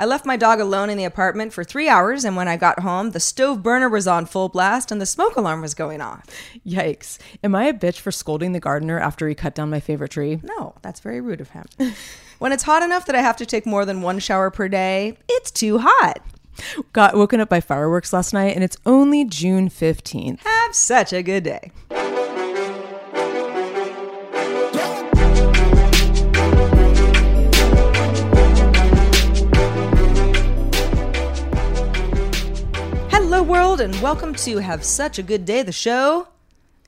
I left my dog alone in the apartment for three hours, and when I got home, the stove burner was on full blast and the smoke alarm was going off. Yikes. Am I a bitch for scolding the gardener after he cut down my favorite tree? No, that's very rude of him. when it's hot enough that I have to take more than one shower per day, it's too hot. Got woken up by fireworks last night and it's only June 15th. Have such a good day. World, and welcome to Have Such a Good Day, the show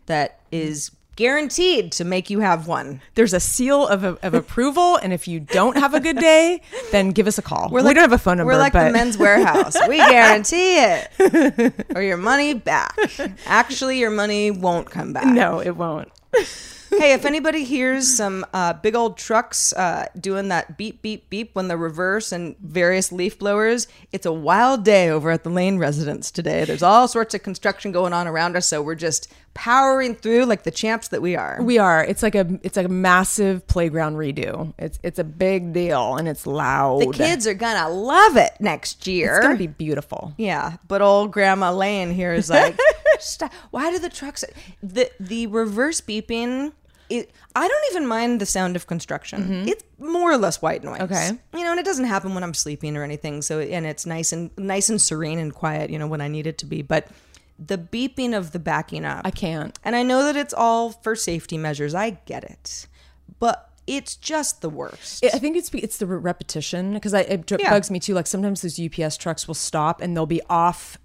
that is guaranteed to make you have one. There's a seal of, of approval, and if you don't have a good day, then give us a call. we like- don't have a phone number. We're like but the Men's Wearhouse. We guarantee it. or your money back. Actually, your money won't come back. No, it won't. Hey, if anybody hears some uh, big old trucks uh, doing that beep, beep, beep when the reverse and various leaf blowers, it's a wild day over at the Lane residence today. There's all sorts of construction going on around us, so we're just powering through like the champs that we are. We are. It's like a it's like a massive playground redo. It's it's a big deal and it's loud. the kids are gonna love it next year. It's gonna be beautiful. Yeah, but old Grandma Lane here is like, why do the trucks the the reverse beeping? It, I don't even mind the sound of construction. Mm-hmm. It's more or less white noise. Okay. you know, and it doesn't happen when I'm sleeping or anything. So, and it's nice and nice and serene and quiet. You know, when I need it to be. But the beeping of the backing up, I can't. And I know that it's all for safety measures. I get it, but it's just the worst. I think it's it's the repetition because it Yeah. bugs me too. Like sometimes those UPS trucks will stop and they'll be off,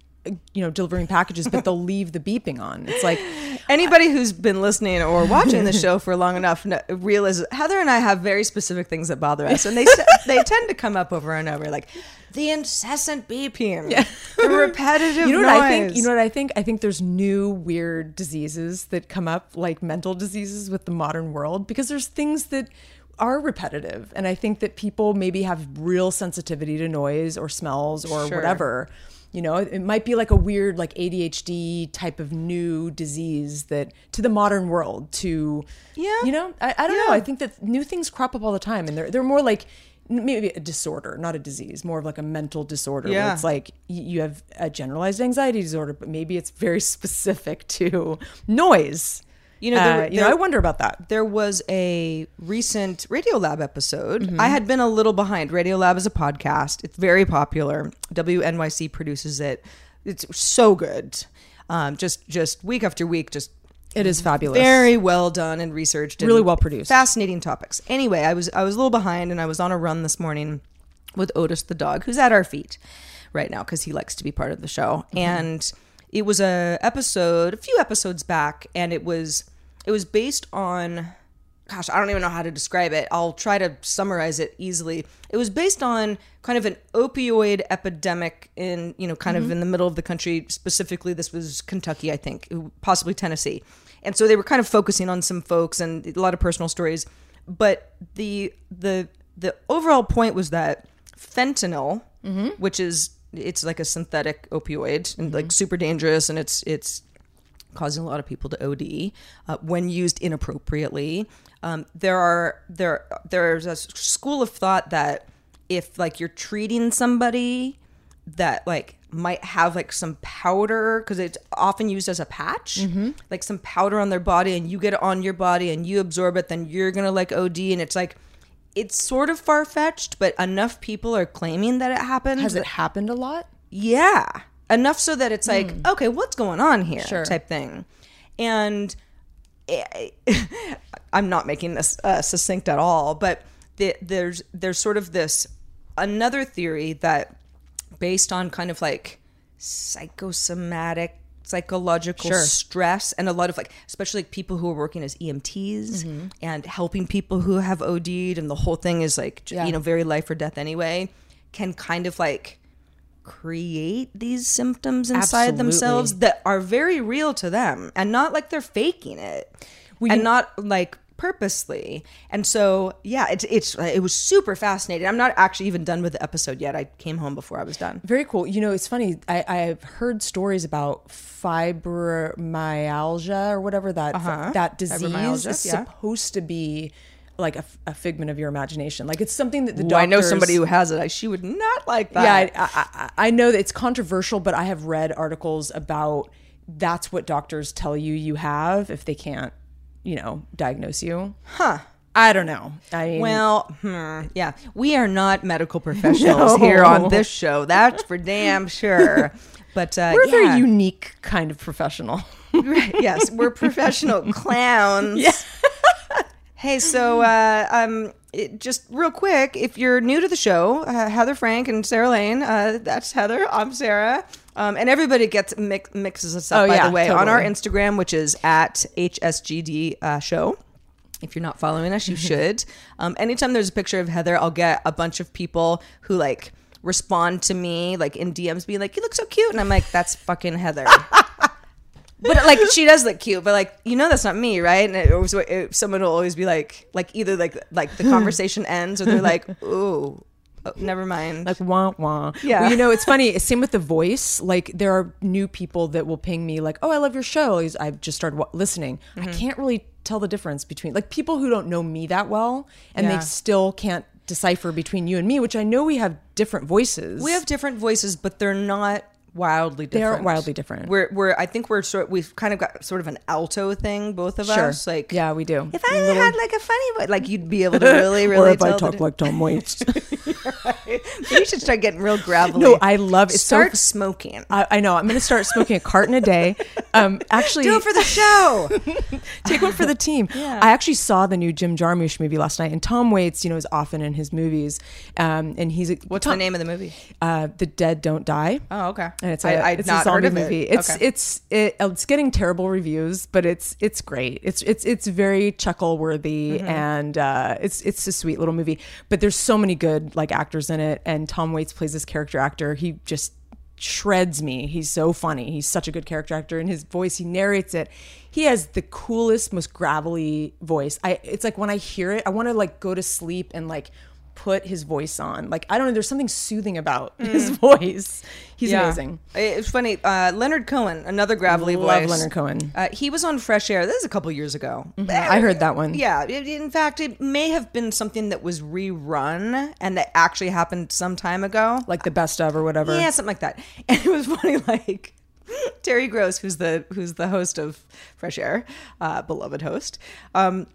you know, delivering packages, but they'll leave the beeping on. It's like Anybody who's been listening or watching the show for long enough realizes Heather and I have very specific things that bother us, and they they tend to come up over and over, like the incessant beeping, the repetitive. you know what I think? You know what I think? I think there's new weird diseases that come up, like mental diseases with the modern world, because there's things that are repetitive, and I think that people maybe have real sensitivity to noise or smells or Sure. whatever. You know, it might be like a weird, like ADHD type of new disease that to the modern world, to Yeah. you know, I, I don't Yeah. know. I think that new things crop up all the time, and they're they're more like maybe a disorder, not a disease, more of like a mental disorder. Yeah. it's like you have a generalized anxiety disorder, but maybe it's very specific to noise. You know, there- Uh, you know, I wonder about that. there was a recent Radiolab episode. Mm-hmm. I had been a little behind. Radiolab is a podcast. It's very popular. WNYC produces it. It's so good. Um, just just week after week, just It is fabulous. very well done and researched and Really well produced. fascinating topics anyway i was i was a little behind and i was on a run this morning with otis the dog who's at our feet right now because he likes to be part of the show Mm-hmm. and it was a episode a few episodes back and it was it was based on gosh, I don't even know how to describe it. I'll try to summarize it easily. It was based on kind of an opioid epidemic in, you know, kind of mm-hmm. in the middle of the country. Specifically, this was Kentucky, I think, possibly Tennessee. And so they were kind of focusing on some folks and a lot of personal stories. But the the the overall point was that fentanyl, mm-hmm. which is it's like a synthetic opioid and like super dangerous and it's it's causing a lot of people to OD uh, when used inappropriately. Um, there are there there's a school of thought that if like you're treating somebody that like might have like some powder because it's often used as a patch like some powder on their body and you get it on your body and you absorb it then you're gonna like od and it's like it's sort of far-fetched but enough people are claiming that it happened Has it happened a lot? yeah enough so that it's like Hmm. okay what's going on here Sure. type thing and i'm not making this uh, succinct at all but the, there's there's sort of this another theory that based on kind of like psychosomatic psychological Sure. stress and a lot of like especially like people who are working as EMTs Mm-hmm. and helping people who have OD'd and the whole thing is like Yeah. you know very life or death anyway can kind of like create these symptoms inside Absolutely. themselves that are very real to them and not like they're faking it and not like purposely and so yeah it's it's it was super fascinating i'm not actually even done with the episode yet i came home before i was done Very cool. You know, it's funny. I, I've heard stories about fibromyalgia or whatever that uh-huh. that disease is yeah. supposed to be like a, a figment of your imagination. Like it's something that the Ooh, doctors. i know somebody who has it I, she would not like that Yeah, I, I, I- I know that it's controversial, but I have read articles about that's what doctors tell you you have if they can't, you know, diagnose you. Huh. I don't know. I mean, Well, hmm, yeah, we are not medical professionals here on this show. That's for damn sure. But uh, we're a yeah. very unique kind of professional. Right, yes, we're professional clowns. Yeah. hey, so uh, um, it, just real quick, if you're new to the show, uh, Heather Frank and Sarah Lane, uh, that's Heather. I'm Sarah. Um, and everybody gets mix, mixes us up, Oh, by yeah, the way, on our. Instagram, which is at HSGD uh, Show. If you're not following us, you should. Um, anytime there's a picture of Heather, I'll get a bunch of people who like respond to me like in DMs, being like, "You look so cute," and I'm like, "That's fucking Heather." but like she does look cute, but like you know that's not me, right? And it always, it, someone will always be like, like either like like the conversation ends or they're like, "Ooh, oh, never mind." like wah wah. Yeah. Well, you know, it's funny. Same with the voice. Like there are new people that will ping me like, "Oh, I love your show." I've just started listening. I Mm-hmm. can't really tell the difference between like people who don't know me that well, and Yeah. they still can't decipher between you and me, which I know we have different voices. We have different voices, but they're not wildly different. They aren't wildly different. We're we're I think we're sort we've kind of got sort of an alto thing, both of sure. us. Like yeah, we do. if I had like a funny voice, like you'd be able to really really. or if I talk like Tom Waits. you should start getting real gravelly. No, I love- so Start f- smoking. I, I know. I'm going to start smoking a carton a day. Um, actually, Do it for the show. take one for the team. I actually saw the new Jim Jarmusch movie last night, and Tom Waits, you know, is often in his movies, um, and he's a, What's Tom, the name of the movie? Uh, the Dead Don't Die. Oh, okay. And it's a, I, I'd it's a zombie movie. It. It's Okay. it's it, it's getting terrible reviews, but it's it's great. It's it's it's very chuckle worthy, Mm-hmm. and uh, it's it's a sweet little movie. But there's so many good like actors in it, and Tom Waits plays this character actor. He just shreds me. He's so funny. He's such a good character actor, and his voice. He narrates it. He has the coolest, most gravelly voice. I it's like when I hear it, I want to like go to sleep and like put his voice on. Like I don't know, there's something soothing about his voice. He's Mm. Yeah. amazing. It's funny. Uh, Leonard Cohen, another gravelly Love voice. Leonard Cohen. Uh, he was on Fresh Air. This is a couple years ago. I heard that one. Yeah. in fact, it may have been something that was rerun and that actually happened some time ago. Like the best of or whatever. Yeah, something like that. And it was funny, like Terry Gross, who's the who's the host of Fresh Air, uh, beloved host. Um,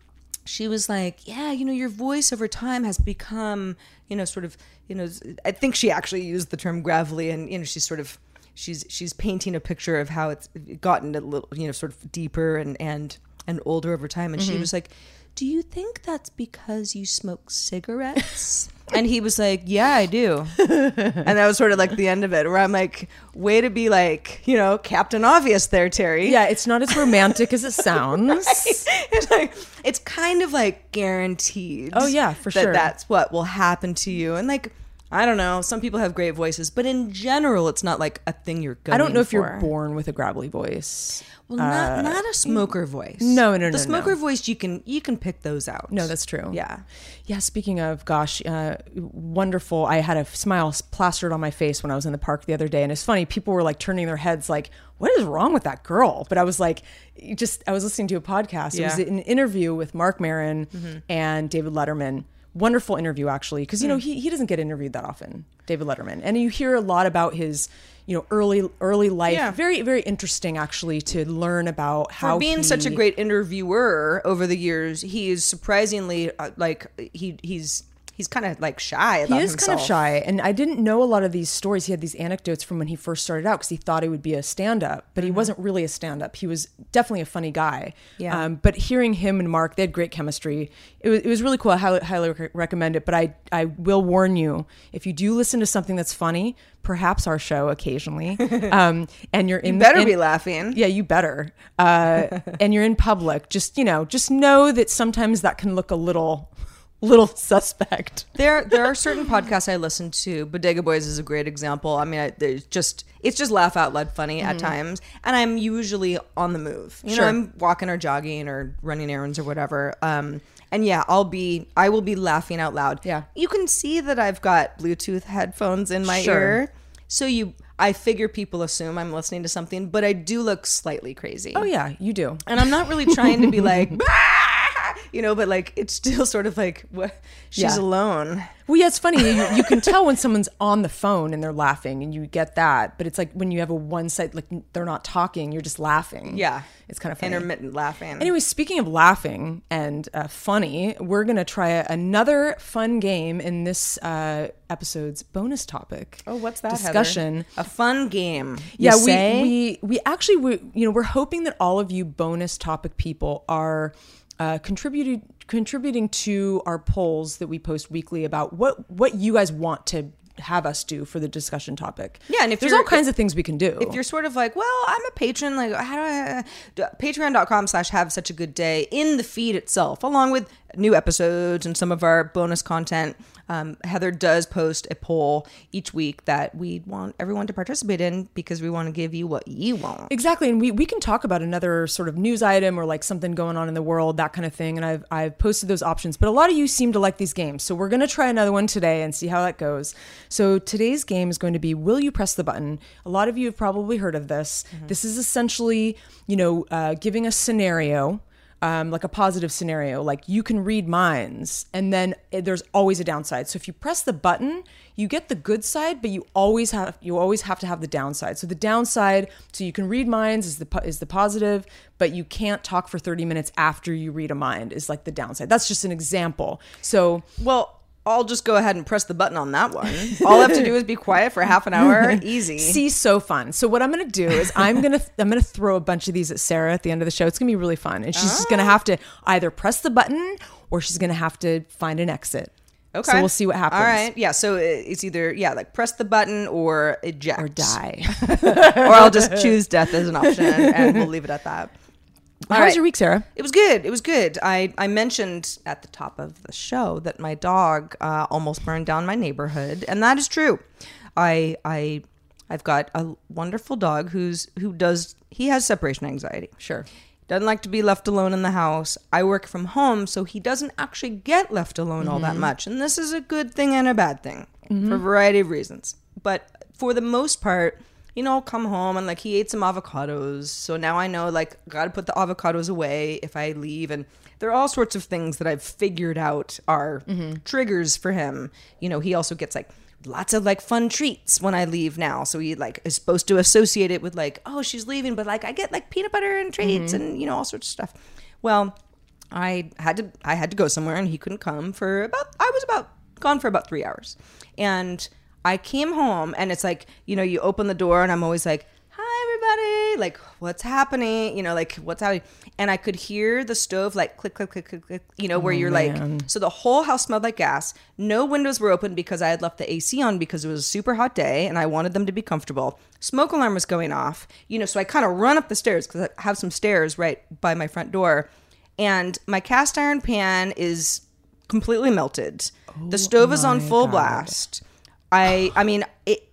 she was like, "Yeah, you know, your voice over time has become, you know, sort of, you know, I think she actually used the term gravelly, and you know, she's sort of." She's she's painting a picture of how it's gotten a little you know sort of deeper and and and older over time, and she mm-hmm. was like, "Do you think that's because you smoke cigarettes?" and he was like, "Yeah, I do." and that was sort of like the end of it where i'm like way to be like you know captain obvious there terry Yeah, it's not as romantic as it sounds. it's like it's kind of like guaranteed Oh, yeah, for that sure. that's what will happen to you and like I don't know. Some people have great voices, but in general, it's not like a thing you're going I don't know if you're born with a gravelly voice. Well, not, not a smoker voice. no, no, no, The no. smoker voice, you can you can pick those out. No, that's true. Yeah. Yeah. Speaking of, gosh, uh, wonderful. I had a smile plastered on my face when I was in the park the other day, and it's funny. People were like turning their heads, like, "What is wrong with that girl?" But I was like, just I was listening to a podcast. It was Mm-hmm. an interview with Marc Maron and David Letterman. Wonderful interview, actually, because you know he he doesn't get interviewed that often, David Letterman, and you hear a lot about his. You know, early early life, Yeah. very very interesting actually to learn about how For being such a great interviewer over the years, he is surprisingly uh, like he he's he's kind of like shy about he is himself. kind of shy and i didn't know a lot of these stories he had these anecdotes from when he first started out because he thought he would be a stand-up but he wasn't really a stand-up he was definitely a funny guy Mm-hmm. Yeah. um, but hearing him and mark they had great chemistry it was, it was really cool i highly, highly rec- recommend it but I, I will warn you if you do listen to something that's funny perhaps our show occasionally um, and you're in You better in- be laughing. yeah, you better. Uh, and you're in public. Just you know, just know that sometimes that can look a little, little suspect. There, there are certain podcasts I listen to. Bodega Boys is a great example. I mean, I, there's just it's just laugh out loud funny at times, and I'm usually on the move. You Mm-hmm. Sure. know, I'm walking or jogging or running errands or whatever. Um, and yeah, I'll be, I will be laughing out loud. Yeah. you can see that I've got Bluetooth headphones in my Sure. ear, so you, I figure people assume I'm listening to something, but I do look slightly crazy. Oh yeah, you do. and I'm not really trying to be like. You know, but like it's still sort of like what she's Yeah. alone. Well, yeah, it's funny. You, you can tell when someone's on the phone and they're laughing, and you get that. But it's like when you have a one side, like they're not talking, you're just laughing. Yeah. it's kind of funny. intermittent laughing. Anyway, speaking of laughing and uh, funny, we're gonna try another fun game in this uh, episode's bonus topic. oh, what's that Heather? discussion? A fun game. yeah we, we we actually we you know we're hoping that all of you bonus topic people are uh, contributing contributing to our polls that we post weekly about what what you guys want to have us do for the discussion topic Yeah, and if there's all kinds of things we can do if you're sort of like, well, I'm a patron, like, how do I? Patreon.com slash have such a good day in the feed itself, along with new episodes and some of our bonus content. Um, Heather does post a poll each week that we want everyone to participate in because we want to give you what you want. Exactly, and we, we can talk about another sort of news item or like something going on in the world, that kind of thing. And I've I've posted those options, but a lot of you seem to like these games, so we're gonna try another one today and see how that goes. So today's game is going to be Will you press the button? A lot of you have probably heard of this. This is essentially you know uh, giving a scenario. Um, like a positive scenario, like you can read minds, and then there's always a downside. So if you press the button, you get the good side, but you always have you always have to have the downside. So the downside, so you can read minds is the is the positive, but you can't talk for 30 minutes after you read a mind is like the downside. That's just an example. So Well, I'll just go ahead and press the button on that one. All I have to do is be quiet for half an hour. Easy. See, so fun. So what I'm gonna do is I'm gonna I'm gonna throw a bunch of these at Sarah at the end of the show. It's gonna be really fun, and she's just gonna oh. have to either press the button or she's gonna have to find an exit. Okay. So we'll see what happens. All right. Yeah. So it's either yeah, like press the button or eject Or die. or I'll just choose death as an option, and we'll leave it at that. How right. was your week, Sarah? It was good. It was good. I, I mentioned at the top of the show that my dog uh, almost burned down my neighborhood, and that is true. I I I've got a wonderful dog who's who does he has separation anxiety. Sure. Doesn't like to be left alone in the house. I work from home, so he doesn't actually get left alone all that much. And this is a good thing and a bad thing for a variety of reasons. But for the most part, you know, come home and like he ate some avocados. So now I know like gotta put the avocados away if I leave and there are all sorts of things that I've figured out are mm-hmm. triggers for him. You know, he also gets like lots of like fun treats when I leave now. So he like is supposed to associate it with like, oh, she's leaving, but like I get like peanut butter and treats mm-hmm. and you know all sorts of stuff. Well, I had to I had to go somewhere and he couldn't come for about I was about gone for about 3 hours. And I came home and it's like, you know, you open the door and I'm always like, "Hi everybody." Like, "What's happening?" You know, like, "What's happening?" And I could hear the stove like click click click click click, you know, where you're like so the whole house smelled like gas. No windows were open because I had left the AC on because it was a super hot day and I wanted them to be comfortable. Smoke alarm was going off, you know, so I kind of run up the stairs because I have some stairs right by my front door. And my cast iron pan is completely melted. the stove is on full blast. I I mean it.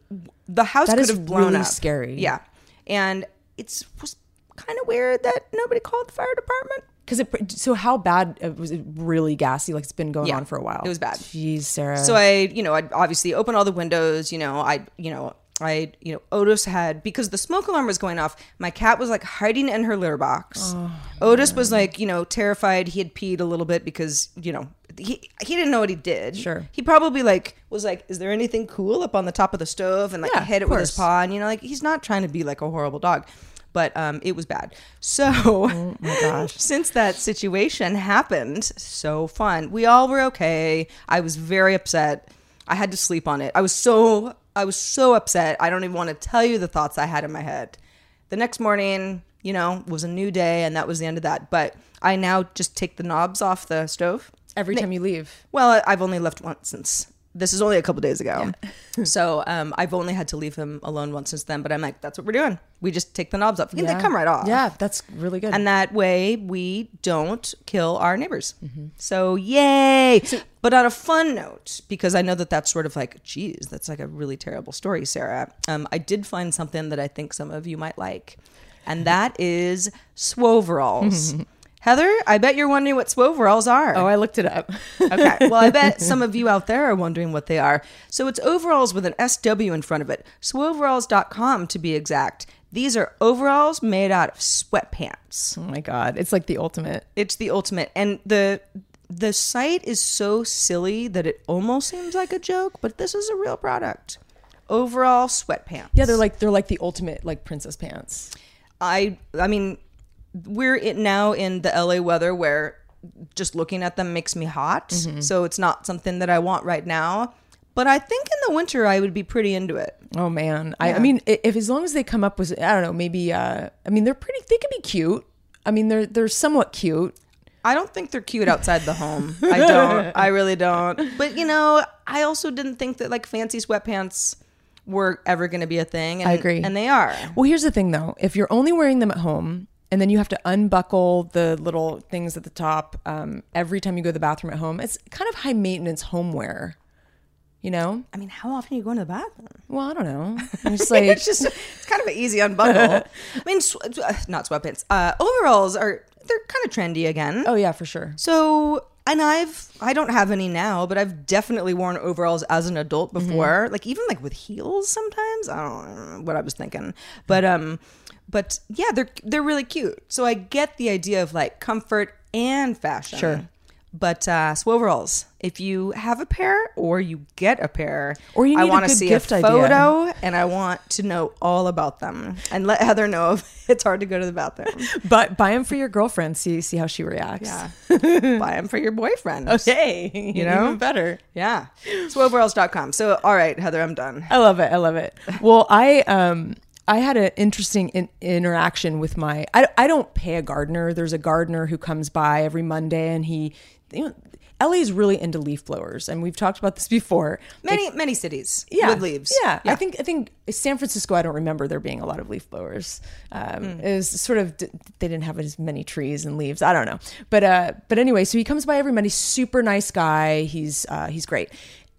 The house That could is have blown really up. scary. Yeah, and it's was kind of weird that nobody called the fire department. Because it. So how bad uh, was it? Really gassy? Like it's been going Yeah, on for a while. it was bad. Jeez, Sarah. So I, you know, I'd obviously open all the windows. You know, I, you know, I, you know, Otis had because the smoke alarm was going off. My cat was like hiding in her litter box. Oh, Otis was like, you know, terrified. He had peed a little bit because, you know, he he didn't know what he did. Sure. He probably like was like, is there anything cool up on the top of the stove? And like Yeah, hit it with his paw. And you know, like he's not trying to be like a horrible dog. But um, it was bad. So, Oh my gosh. since that situation happened, so fun. We all were okay. I was very upset. I had to sleep on it. I was so I was so upset. I don't even want to tell you the thoughts I had in my head. The next morning, you know, was a new day and that was the end of that. But I now just take the knobs off the stove. every time you leave. Well, I've only left once since this is only a couple days ago. so um, I've only had to leave him alone once since then. But I'm like, that's what we're doing. We just take the knobs off. And they come right off. Yeah, that's really good. And that way we don't kill our neighbors. So, yay. but on a fun note, because I know that that's sort of like, geez, that's like a really terrible story, Sarah. Um, I did find something that I think some of you might like, and that is swoveralls. Heather, I bet you're wondering what swoveralls are. oh, I looked it up. Okay. Well, I bet some of you out there are wondering what they are. So it's overalls with an SW in front of it. Swoveralls.com to be exact. These are overalls made out of sweatpants. oh my god, it's like the ultimate. It's the ultimate. And the the site is so silly that it almost seems like a joke, but this is a real product. Overall sweatpants. Yeah, they're like they're like the ultimate like princess pants. I I mean, we're in, now in the LA weather where just looking at them makes me hot. Mm-hmm. So it's not something that I want right now. But I think in the winter I would be pretty into it. Oh man, I, I mean, if as long as they come up with, I don't know, maybe. uh I mean, they're pretty. They can be cute. I mean, they're they're somewhat cute. I don't think they're cute outside the home. I don't. I really don't. But you know, I also didn't think that like fancy sweatpants were ever going to be a thing. And, I agree. and they are. Well, here's the thing though: if you're only wearing them at home, and then you have to unbuckle the little things at the top um, every time you go to the bathroom at home, it's kind of high maintenance homeware. You know? I mean, how often are you going to the bathroom? Well, I don't know. I'm just like, it's just it's kind of an easy unbuckle. I mean, sw- uh, not sweatpants. Uh, overalls are they're kind of trendy again. oh yeah, for sure. So, and I've I don't have any now, but I've definitely worn overalls as an adult before. Like even like with heels sometimes. I don't know what I was thinking. But um but yeah, they're they're really cute. So I get the idea of like comfort and fashion. Sure. But uh swoveralls, if you have a pair or you get a pair, Or you I want to see gift a idea. photo and I want to know all about them and let Heather know if it's hard to go to the bathroom. But buy them for your girlfriend. See see how she reacts. Yeah. Buy them for your boyfriend. Okay. You know? Even better. Yeah. Swoveralls.com. So, all right, Heather, I'm done. I love it. I love it. Well, I um I had an interesting in- interaction with my. I I don't pay a gardener. There's a gardener who comes by every Monday, and he. You know, LA is really into leaf blowers, and we've talked about this before. Many, many cities yeah, with leaves. Yeah. I think I think San Francisco. I don't remember there being a lot of leaf blowers. Um, Hmm. It was sort of they didn't have as many trees and leaves. I don't know, but uh, but anyway, so he comes by every Monday. Super nice guy. He's uh, he's great.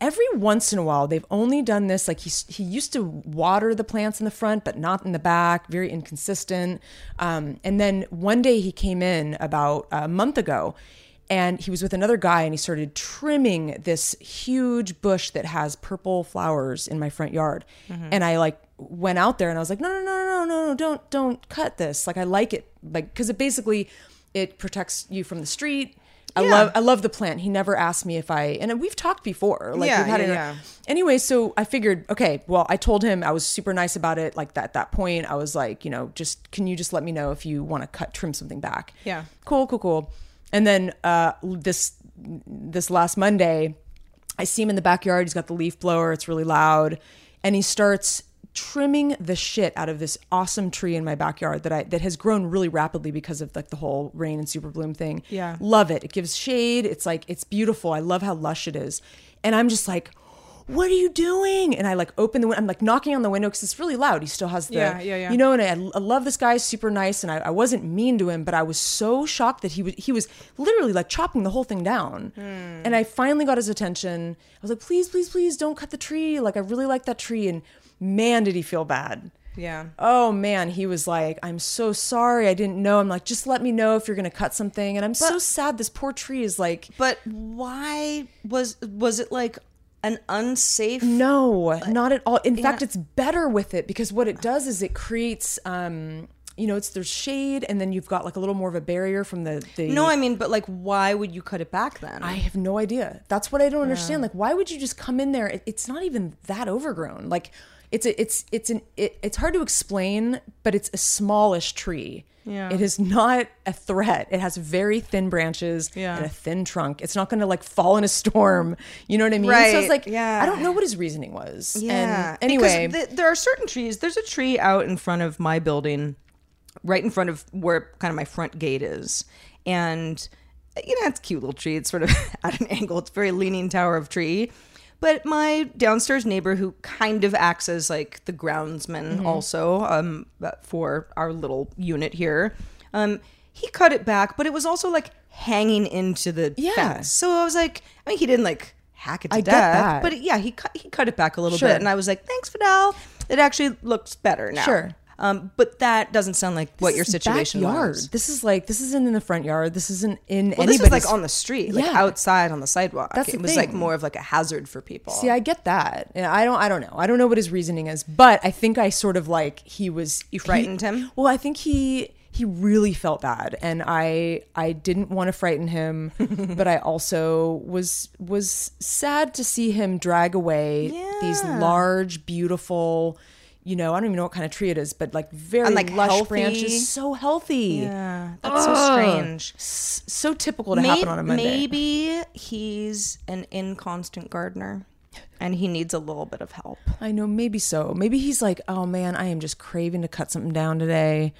Every once in a while, they've only done this. Like he he used to water the plants in the front, but not in the back. Very inconsistent. Um, and then one day he came in about a month ago and he was with another guy and he started trimming this huge bush that has purple flowers in my front yard and i like went out there and i was like no no no no no no don't don't cut this like i like it like because it basically it protects you from the street I Yeah. love I love the plant. He never asked me if I and we've talked before. Like Yeah, we've had yeah, it. yeah. Anyway, so I figured, okay, well, I told him I was super nice about it. Like that that point, I was like, you know, just can you just let me know if you want to cut trim something back? Yeah. Cool, cool, cool. And then uh this this last Monday, I see him in the backyard. He's got the leaf blower. It's really loud, and he starts trimming the shit out of this awesome tree in my backyard that I that has grown really rapidly because of like the whole rain and super bloom thing. Yeah. love it. It gives shade. It's like it's beautiful. I love how lush it is, and I'm just like. what are you doing? And I like open the window. I'm like knocking on the window because it's really loud. He still has the, Yeah, yeah, yeah. you know, and I, I love this guy, super nice. And I, I wasn't mean to him, but I was so shocked that he was, he was literally like chopping the whole thing down. Hmm. And I finally got his attention. I was like, please, please, please don't cut the tree. Like, I really like that tree. And man, did he feel bad. Yeah. Oh man, he was like, I'm so sorry. I didn't know. I'm like, just let me know if you're going to cut something. And I'm so sad. This poor tree is like, But why was was it like an unsafe? No, not at all. In fact, it's better with it because what it does is it creates, um, you know, it's there's shade, and then you've got like a little more of a barrier from the. the No, I mean, but like, why would you cut it back then? I have no idea. That's what I don't understand. Like, why would you just come in there? It, it's not even that overgrown. Like, it's a, it's it's an it, it's hard to explain, but it's a smallish tree. Yeah. It is not a threat. It has very thin branches Yeah. and a thin trunk. It's not going to like fall in a storm. You know what I mean? Right. So it's like, yeah. I don't know what his reasoning was. Yeah. And anyway, there are certain trees. There's a tree out in front of my building, right in front of where kind of my front gate is, and you know it's a cute little tree. It's sort of at an angle. It's a very leaning tower of tree. But my downstairs neighbor, who kind of acts as like the groundsman, Mm-hmm. also um, for our little unit here, um, he cut it back, but it was also like hanging into the Yeah. fence. So I was like, I mean, he didn't like hack it to I get death, that. but yeah, he cut he cut it back a little Sure. bit, and I was like, "Thanks, Fidel. It actually looks better now." Sure. Um, but that doesn't sound like what your This situation backyard. was. This is like this isn't in the front yard. This isn't in Well, anybody's. this was like on the street, like Yeah. outside on the sidewalk. That's it was like more of like a hazard for people. See, I get that. And I don't. I don't know. I don't know what his reasoning is, but I think I sort of like he was. You frightened him? Well, I think he he really felt bad, and I I didn't want to frighten him, but I also was was sad to see him drag away these large, beautiful. You know, I don't even know what kind of tree it is, but like very And, like, lush healthy. branches, so healthy. yeah, that's so strange. S- so typical to happen on a Monday. Maybe he's an inconstant gardener, and he needs a little bit of help. I know, maybe so. Maybe he's like, oh man, I am just craving to cut something down today.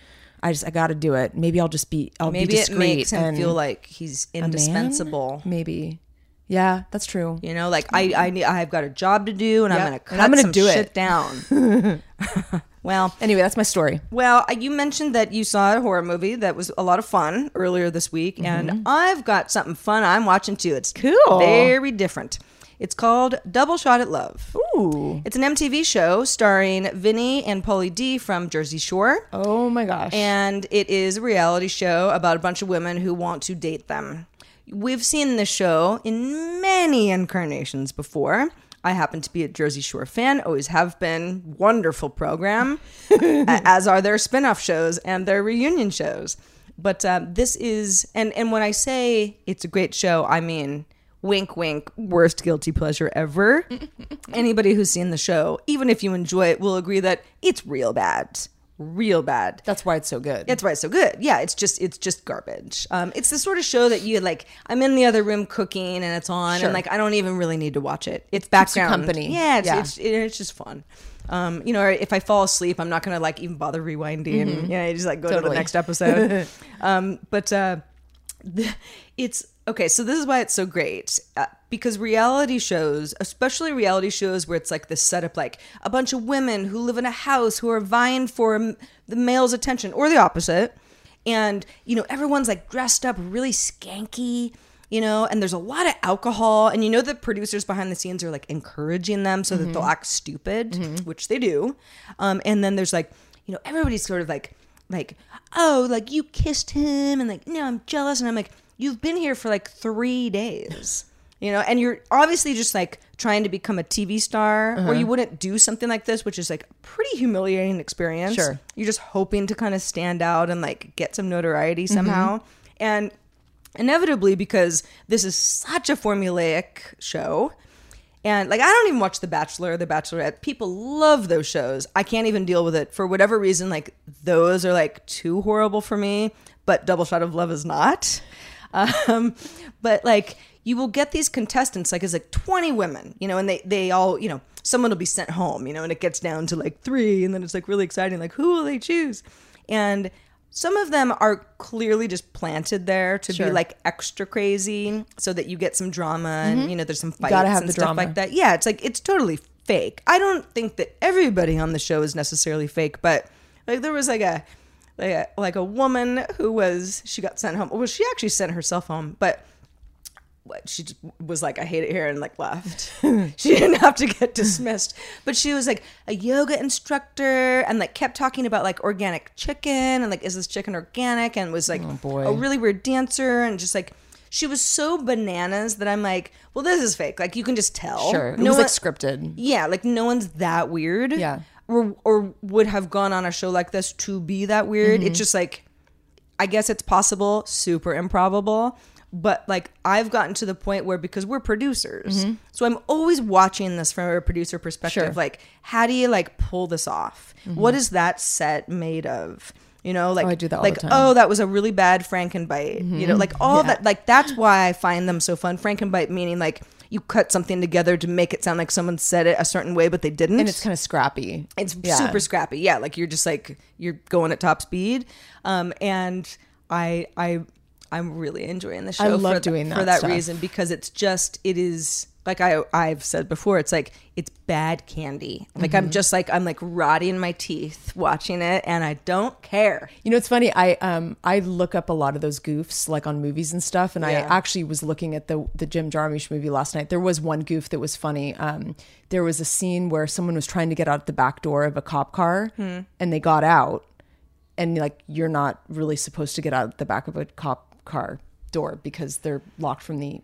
I just, I got to do it. Maybe I'll just be, I'll Maybe be it makes him feel like he's indispensable. Maybe. Yeah, that's true. You know, like I, I need, I've got a job to do, and I'm gonna And cut I'm gonna some do it. shit down. well, Anyway, that's my story. Well, you mentioned that you saw a horror movie that was a lot of fun earlier this week, and I've got something fun I'm watching too. It's Mm-hmm. Cool. very different. It's called Double Shot at Love. Ooh. It's an MTV show starring Vinny and Pauly D from Jersey Shore. Oh my gosh. And it is a reality show about a bunch of women who want to date them. We've seen this show in many incarnations before. I happen to be a Jersey Shore fan, always have been. Wonderful program, as are their spin off shows and their reunion shows. But uh, this is, and, and when I say it's a great show, I mean, wink, wink, worst guilty pleasure ever. Anybody who's seen the show, even if you enjoy it, will agree that it's real bad. Real bad. that's why it's so good. That's why it's so good. Yeah, it's just it's just garbage. Um, it's the sort of show that you like. I'm in the other room cooking and it's on, Sure. and like I don't even really need to watch it. It's background company. Yeah, it's Yeah. It's, it's just fun. Um, you know, if I fall asleep, I'm not gonna like even bother rewinding. Yeah, you just like go to the Mm-hmm. Next episode. um, but uh, the- it's okay. So this is why it's so great uh, because reality shows, especially reality shows where it's like this setup, like a bunch of women who live in a house who are vying for the male's attention, or the opposite, and you know everyone's like dressed up really skanky. You know, and there's a lot of alcohol, and you know the producers behind the scenes are like encouraging them so that they'll act stupid, which they do. Um, and then there's like, you know, everybody's sort of like, like, oh, like you kissed him, and like, no, I'm jealous, and I'm like, you've been here for like three days, you know, and you're obviously just like trying to become a TV star, Uh-huh. or you wouldn't do something like this, which is like a pretty humiliating experience. Sure. you're just hoping to kind of stand out and like get some notoriety Mm-hmm. somehow, and inevitably because this is such a formulaic show. And like I don't even watch The Bachelor or The Bachelorette. People love those shows. I can't even deal with it for whatever reason. Like those are like too horrible for me. But Double Shot of Love is not. Um, but like you will get these contestants like it's like 20 women, you know, and they they all you know someone will be sent home, you know, and it gets down to like three, and then it's like really exciting. Like who will they choose? And some of them are clearly just planted there to Sure. be like extra crazy so that you get some drama and you know there's some fights Mm-hmm. And stuff drama. like that. Yeah, it's like it's totally fake. I don't think that everybody on the show is necessarily fake, but like there was like a like a, like a woman who was she got sent home. Well, she actually sent herself home, but what she was like, I hate it here, and like left. she didn't have to get dismissed, but she was like a yoga instructor and like kept talking about like organic chicken and like is this chicken organic and was like oh, boy. a really weird dancer and just like she was so bananas that I'm like, well, this is fake. Like you can just tell. Sure. It No was one- like scripted. yeah, like no one's that weird. Yeah. Or or would have gone on a show like this to be that weird. Mm-hmm. It's just like I guess it's possible, super improbable. But like I've gotten to the point where because we're producers, so I'm always watching this from a producer perspective. Mm-hmm. Sure. Like, how do you like pull this off? What is that set made of? You know, like I do that like. Mm-hmm. oh, that was a really bad Frankenbite. You know, like all that. Like that's why I find them so fun. Frankenbite meaning like you cut something together to make it sound like someone said it a certain way, but they didn't. And it's kind of scrappy. It's Yeah. super scrappy. Yeah, like you're just like you're going at top speed. Um, and I I I'm really enjoying the show. I love for doing for that that stuff. reason because it's just it is like I I've said before. It's like it's bad candy. Like Mm-hmm. I'm just like I'm like rotting my teeth watching it, and I don't care. You know, it's funny. I um I look up a lot of those goofs like on movies and stuff, and I actually was looking at the the Jim Jarmusch movie last night. There was one goof that was funny. Um, there was a scene where someone was trying to get out the back door of a cop car, Hmm. and they got out, and like you're not really supposed to get out the back of a cop car door because they're locked from the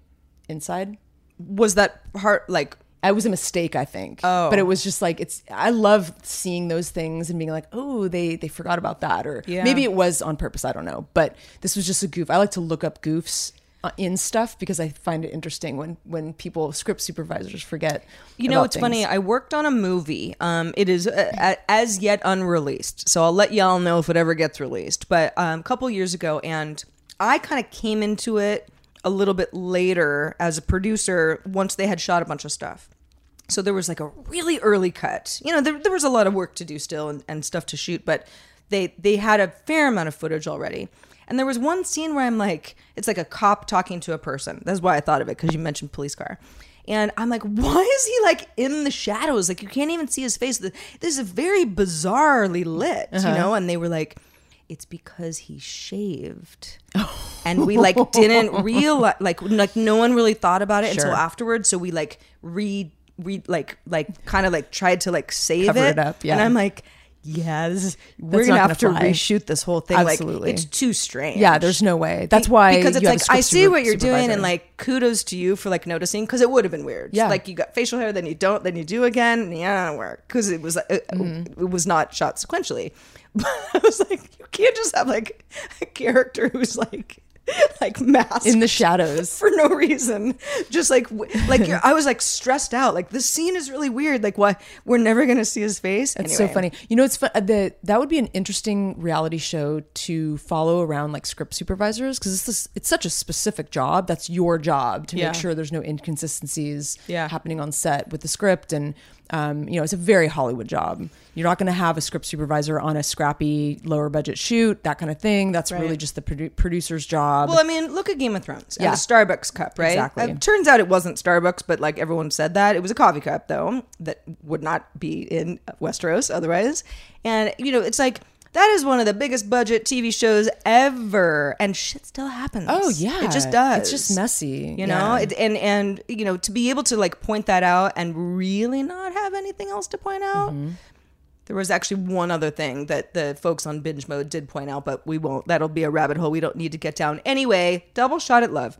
inside. Was that part like I was a mistake, I think. Oh, but it was just like it's. I love seeing those things and being like, oh, they they forgot about that, or Yeah. maybe it was on purpose. I don't know. But this was just a goof. I like to look up goofs uh, in stuff because I find it interesting when when people script supervisors forget. You know, it's things. funny. I worked on a movie. Um, it is uh, as yet unreleased, so I'll let y'all know if it ever gets released. But um, a couple years ago, and I kind of came into it a little bit later as a producer once they had shot a bunch of stuff. So there was like a really early cut. You know, there, there was a lot of work to do still and, and stuff to shoot, but they they had a fair amount of footage already. And there was one scene where I'm like, it's like a cop talking to a person. That's why I thought of it because you mentioned police car. And I'm like, why is he like in the shadows? Like you can't even see his face. This is very bizarrely lit, you uh-huh. know. And they were like, it's because he shaved, and we like didn't realize, like, like no one really thought about it until afterwards. So we like re re like like kind of like tried to like save Cover it, it up, yeah. And I'm like, is, we're gonna have to gonna fly. reshoot this whole thing. Absolutely. like it's too strange. Yeah, there's no way. That's why because it's you have a like I see what you're doing, and like kudos to you for like noticing because it would have been weird. Yeah. like you got facial hair, then you don't, then you do again. Yeah, work because it was it, Mm-hmm. it was not shot sequentially. I was like, you can't just have like a character who's like like masked in the shadows. for no reason. Just like like you're, I was like stressed out. Like this scene is really weird. Like why we're never gonna see his face. It's so funny. You know, it's fun. Uh, the that would be an interesting reality show to follow around like script supervisors because it's this, it's such a specific job. That's your job to Yeah. make sure there's no inconsistencies Yeah. happening on set with the script and. Um, you know, it's a very Hollywood job. You're not going to have a script supervisor on a scrappy, lower budget shoot, that kind of thing. That's really just the produ- producer's job. Well, I mean, look at Game of Thrones Yeah. the Starbucks cup, right? Exactly. It turns out it wasn't Starbucks, but like everyone said that it was a coffee cup, though that would not be in Westeros otherwise. And you know, it's like that is one of the biggest budget TV shows ever, and shit still happens. oh yeah, it just does. It's just messy. You know, Yeah. it, and and you know to be able to like point that out and really not have anything else to point out. Mm-hmm. There was actually one other thing that the folks on binge mode did point out, but we won't. That'll be a rabbit hole we don't need to get down. Anyway, double shot at love.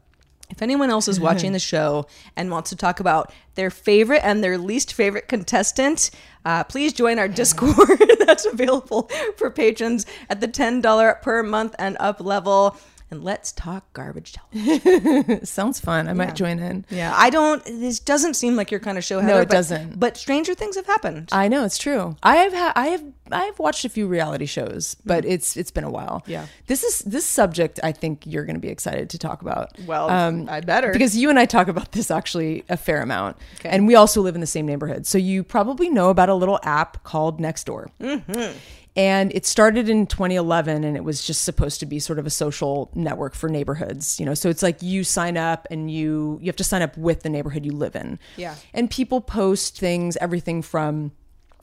If anyone else is watching the show and wants to talk about their favorite and their least favorite contestant, uh, please join our Discord. That's available for patrons at the $10 per month and up level. And let's talk garbage television. sounds fun. I might join in. Yeah, I don't. This doesn't seem like your kind of show. Heather, it but- doesn't. But stranger things have happened. I know it's true. I have ha- I have I have watched a few reality shows, but it's it's been a while. Mm. Yeah. This is this subject I think you're going to be excited to talk about. Well, I better. Because you and I talk about this actually a fair amount. And we also live in the same neighborhood. So you probably know about a little app called Nextdoor. Mm-hmm. And it started in 2011 and it was just supposed to be sort of a social network for neighborhoods, you know. So it's like you sign up and you you have to sign up with the neighborhood you live in. Yeah. And people post things everything from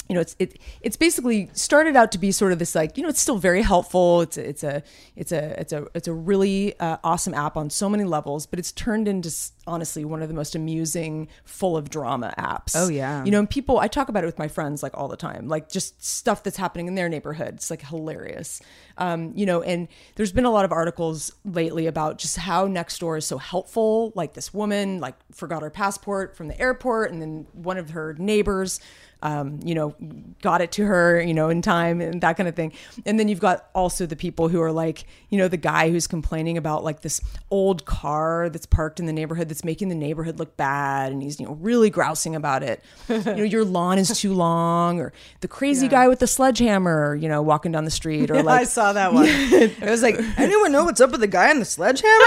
you know, it's it it's basically started out to be sort of this like you know it's still very helpful. It's a, it's a it's a it's a it's a really uh, awesome app on so many levels, but it's turned into honestly one of the most amusing, full of drama apps. Oh, yeah. you know, and people I talk about it with my friends like all the time, like just stuff that's happening in their neighborhood. It's like hilarious, um, you know. And there's been a lot of articles lately about just how Nextdoor is so helpful. Like this woman like forgot her passport from the airport, and then one of her neighbors um, you know, got it to her, you know, in time and that kind of thing. And then you've got also the people who are like, you know, the guy who's complaining about like this old car that's parked in the neighborhood that's making the neighborhood look bad. And he's, you know, really grousing about it. you know, your lawn is too long or the crazy guy with the sledgehammer, you know, walking down the street or like, I saw that one. it was like, anyone know what's up with the guy in the sledgehammer?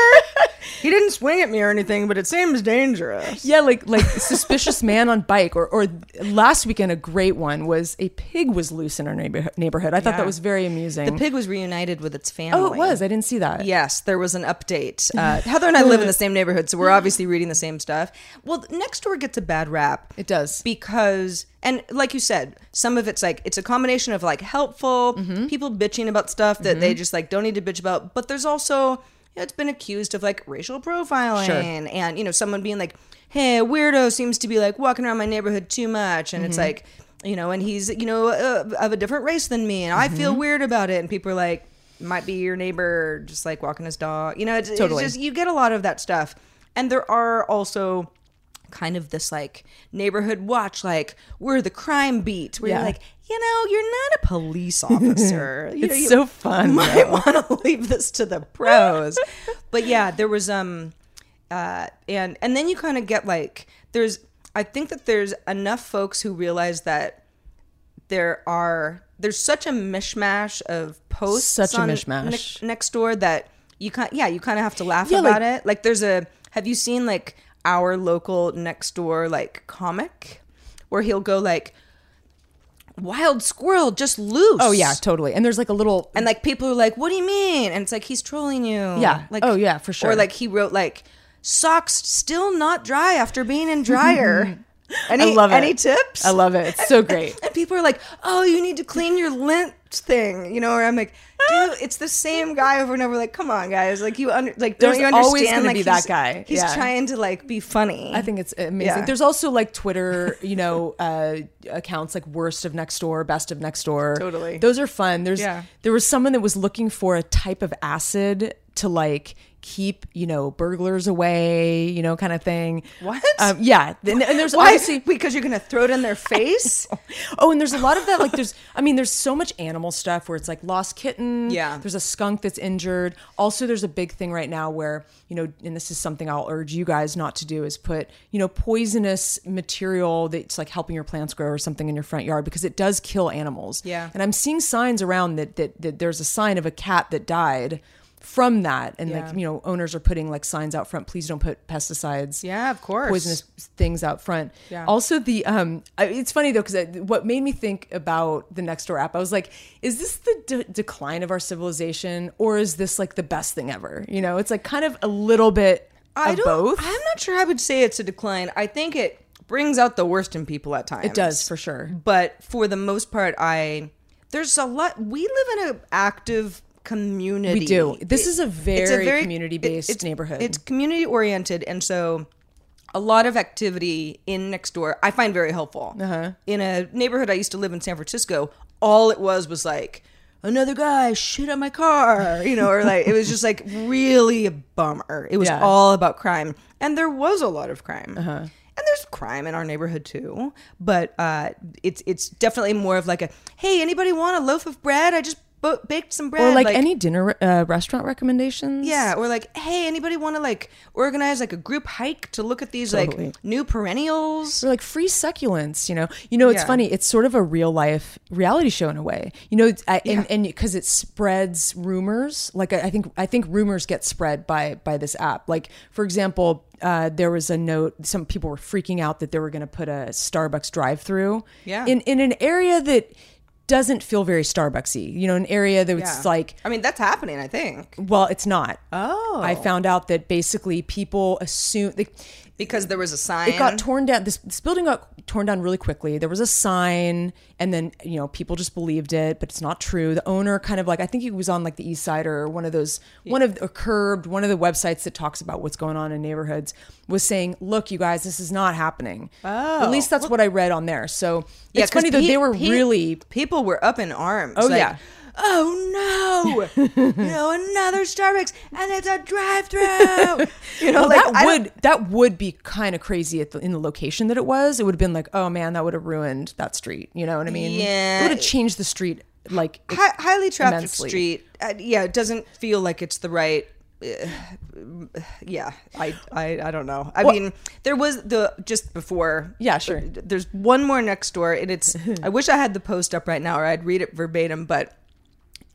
He didn't swing at me or anything, but it seems dangerous. Yeah, like like suspicious man on bike, or or last weekend a great one was a pig was loose in our neighborhood. neighborhood. I thought Yeah. that was very amusing. The pig was reunited with its family. oh, it was. I didn't see that. Yes, there was an update. Uh, Heather and I live in the same neighborhood, so we're obviously reading the same stuff. Well, next door gets a bad rap. It does. because, and like you said, some of it's like it's a combination of like helpful Mm-hmm. people bitching about stuff that they just like don't need to bitch about, but there's also you know, it's been accused of like racial profiling Sure. and you know someone being like, hey, a weirdo seems to be like walking around my neighborhood too much, and Mm-hmm. it's like. You know, and he's you know uh, of a different race than me, and I feel Mm-hmm. weird about it. And people are like, might be your neighbor just like walking his dog. You know, it's, Totally. it's just you get a lot of that stuff. And there are also kind of this like neighborhood watch, like we're the crime beat, where Yeah. you're like, you know, you're not a police officer. It's you so fun, Might want to leave this to the pros. but yeah, there was um, uh, and and then you kind of get like there's I think that there's enough folks who realize that there are there's such a mishmash of posts Such a mishmash. Ne- next door that you kind yeah you kind of have to laugh Yeah, about like- it like there's a have you seen like our local next door like comic where he'll go like wild squirrel just loose Oh yeah, totally. And there's like a little and like people are like what do you mean and it's like he's trolling you Yeah. like Oh, yeah, for sure. or like he wrote like socks still not dry after being in dryer any, I love it. any tips I love it. It's so great. and people are like, "Oh, you need to clean your lint thing," you know. where I'm like, "Dude, it's the same guy over and over." Like, come on, guys. Like, you under like don't There's you understand? always gonna like, be that guy. He's Yeah. trying to like be funny. I think it's amazing. Yeah. There's also like Twitter, you know, uh, accounts like worst of next door, best of next door. Totally. Those are fun. There's Yeah. there was someone that was looking for a type of acid to like keep, you know, burglars away, you know, kind of thing. What? Um, yeah. And, and there's Why? obviously Because you're gonna throw it in their face. Oh, and there's a lot of that. Like, there's, I mean, there's so much animal stuff where it's like lost kitten. Yeah. There's a skunk that's injured. Also, there's a big thing right now where, you know, and this is something I'll urge you guys not to do is put, you know, poisonous material that's like helping your plants grow or something in your front yard because it does kill animals. Yeah. And I'm seeing signs around that, that, that there's a sign of a cat that died from that. And Yeah. like, you know, owners are putting like signs out front, please don't put pesticides Yeah, of course. poisonous things out front. Yeah. Also, the um, I- it's funny though because what made me think about the next door app, I was like, is this the de- decline of our civilization, or is this like the best thing ever? You know, it's like kind of a little bit I of don't. both. I'm not sure I would say it's a decline. I think it brings out the worst in people at times. It does for sure. But for the most part, I there's a lot. We live in an active community. We do. This is a It's very community-based it's- neighborhood. It's community oriented, and so a lot of activity in next door I find very helpful. Uh-huh. In a neighborhood I used to live in San Francisco, all it was was like another guy shit on my car, you know, or like it was just like really a bummer. It was Yeah. all about crime, and there was a lot of crime. Uh-huh. And there's crime in our neighborhood too, but uh, it's it's definitely more of like a hey, anybody want a loaf of bread? I just bo- baked some bread. or like, any dinner uh, restaurant recommendations. Yeah, or like, hey, anybody want to like organize like a group hike to look at these Totally. like new perennials? or like free succulents you know you know it's Yeah. funny it's sort of a real life reality show in a way you know I, and and because it spreads rumors like I, I think i think rumors get spread by by this app like for example uh, there was a note some people were freaking out that they were going to put a starbucks drive through Yeah. in in an area that doesn't feel very Starbucksy. You know, an area that's Yeah. like I mean, that's happening. I think well, it's not. Oh. I found out that basically people assume they, because there was a sign. it got torn down. This, this building got torn down really quickly. There was a sign, and then you know people just believed it, but it's not true. The owner kind of like I think he was on like the East Side or one of those one of or Curbed, one of the websites that talks about what's going on in neighborhoods, was saying, "Look, you guys, this is not happening." Oh, at least that's what I read on there. So Yeah, it's funny 'cause though they were pe- really people were up in arms. Oh, like, yeah. Oh no! you know another Starbucks, and it's a drive-through. You know, Well, like, that would that would be kind of crazy at the, in the location that it was. It would have been like, oh man, that would have ruined that street. You know what I mean? Yeah. it would have changed the street like hi- highly trafficked immensely. street. Uh, yeah, it doesn't feel like it's the right. Uh, yeah, I, I, I don't know. I mean, there was the just before. Yeah, sure. There's one more next door, and it's. I wish I had the post up right now, or I'd read it verbatim, but.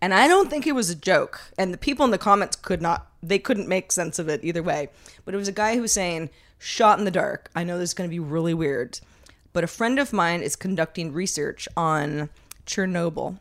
And I don't think it was a joke. And the people in the comments could not, they couldn't make sense of it either way. But it was a guy who was saying, shot in the dark. I know this is going to be really weird. But a friend of mine is conducting research on Chernobyl.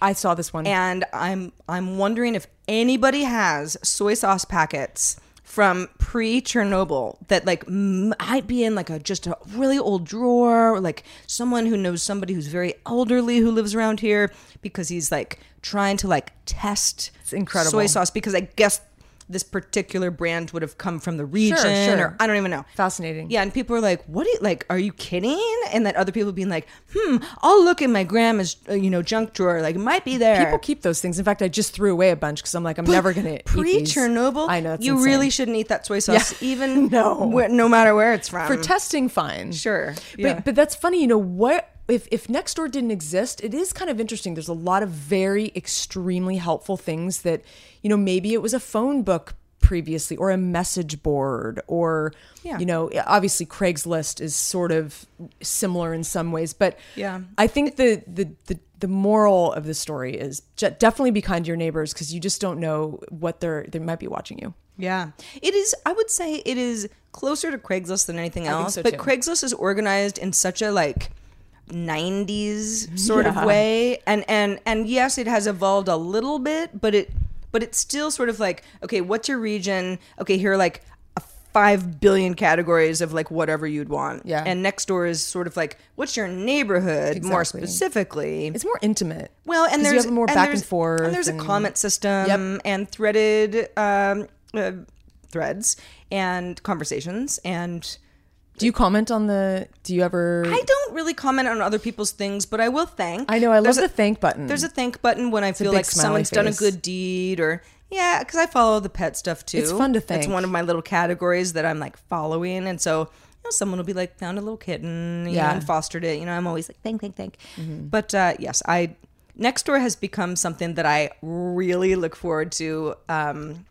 I saw this one. And I'm I'm wondering if anybody has soy sauce packets from pre-Chernobyl that like might be in like a just a really old drawer or like someone who knows somebody who's very elderly who lives around here because he's like trying to like test it's incredible. soy sauce because I guess this particular brand would have come from the region sure. or I don't even know. Fascinating. Yeah, and people are like, "What? Are you, like, are you kidding?" And then other people being like, "Hmm, I'll look in my grandma's, uh, you know, junk drawer. Like, it might be there." People keep those things. In fact, I just threw away a bunch because I'm like, I'm never gonna eat pre. Chernobyl. I know it's you insane. really shouldn't eat that soy sauce, Yeah. even No. no matter where it's from. for testing. Fine, Sure. But Yeah. but that's funny. You know what? If if Nextdoor didn't exist, it is kind of interesting. There's a lot of very extremely helpful things that you know. Maybe it was a phone book previously or a message board or Yeah. you know obviously craigslist is sort of similar in some ways but Yeah. i think the the the, the moral of the story is definitely be kind to your neighbors because you just don't know what they're they might be watching you Yeah. It is I would say it is closer to Craigslist than anything else, so, but too. Craigslist is organized in such a like 90s sort Yeah. of way and and and yes it has evolved a little bit but it but it's still sort of like okay what's your region okay here are like a 5 billion categories of like whatever you'd want Yeah. and next door is sort of like what's your neighborhood more specifically it's more intimate well, and there's more back and forth and there's a comment system Yep. and threaded um, uh, threads and conversations. And do you comment on the do you ever I don't really comment on other people's things, but I will thank. I know, I love There's the a- thank button. There's a thank button when I feel like someone's done a good deed or. Yeah, because I follow the pet stuff too. It's fun to thank. It's one of my little categories that I'm like following, and so you know, someone will be like, found a little kitten, Yeah. know, and fostered it. You know, I'm always like, thank, thank, thank. Mm-hmm. But uh, yes, I Nextdoor has become something that I really look forward to. Um,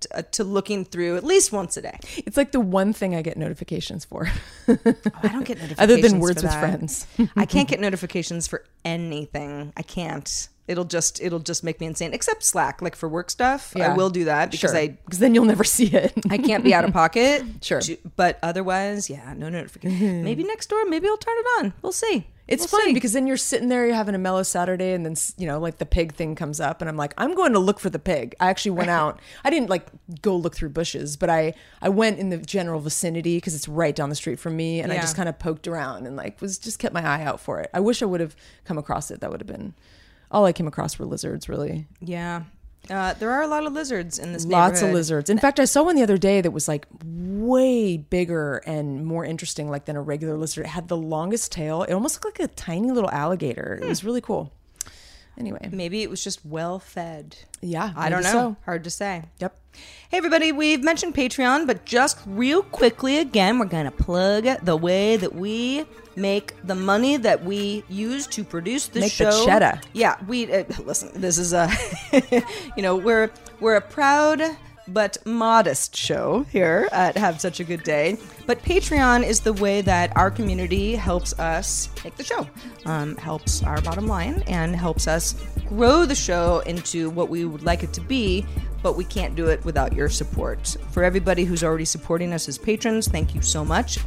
t- uh, to looking through at least once a day. it's like the one thing i get notifications for I don't get notifications other than words with friends I can't get notifications for anything. I can't. It'll just it'll just make me insane. Except Slack, like for work stuff, I will do that because sure I because then you'll never see it I can't be out of pocket. Sure. But otherwise, yeah, no notification. maybe next door, maybe I'll turn it on. We'll see. It's We'll fun see. because then you're sitting there, you're having a mellow Saturday, and then you know, like the pig thing comes up, and I'm like, I'm going to look for the pig. I actually went out. I didn't like go look through bushes, but I I went in the general vicinity because it's right down the street from me, and I just kind of poked around and like was just kept my eye out for it. I wish I would have come across it. That would have been all I came across were lizards, really. yeah, uh, there are a lot of lizards in this. Lots of lizards. In fact, I saw one the other day that was like way bigger and more interesting, like than a regular lizard. It had the longest tail. It almost looked like a tiny little alligator. It Hmm. was really cool. Anyway, Maybe it was just well fed. yeah, I don't know. so. Hard to say. Yep. Hey, everybody, we've mentioned Patreon, but just real quickly again, we're going to plug the way that we make the money that we use to produce this Make the show. cheddar. Yeah, we uh, listen. This is a, you know, we're we're a proud but modest show here at Have Such a Good Day. But Patreon is the way that our community helps us make the show, um, helps our bottom line, and helps us grow the show into what we would like it to be. But we can't do it without your support. For everybody who's already supporting us as patrons, thank you so much.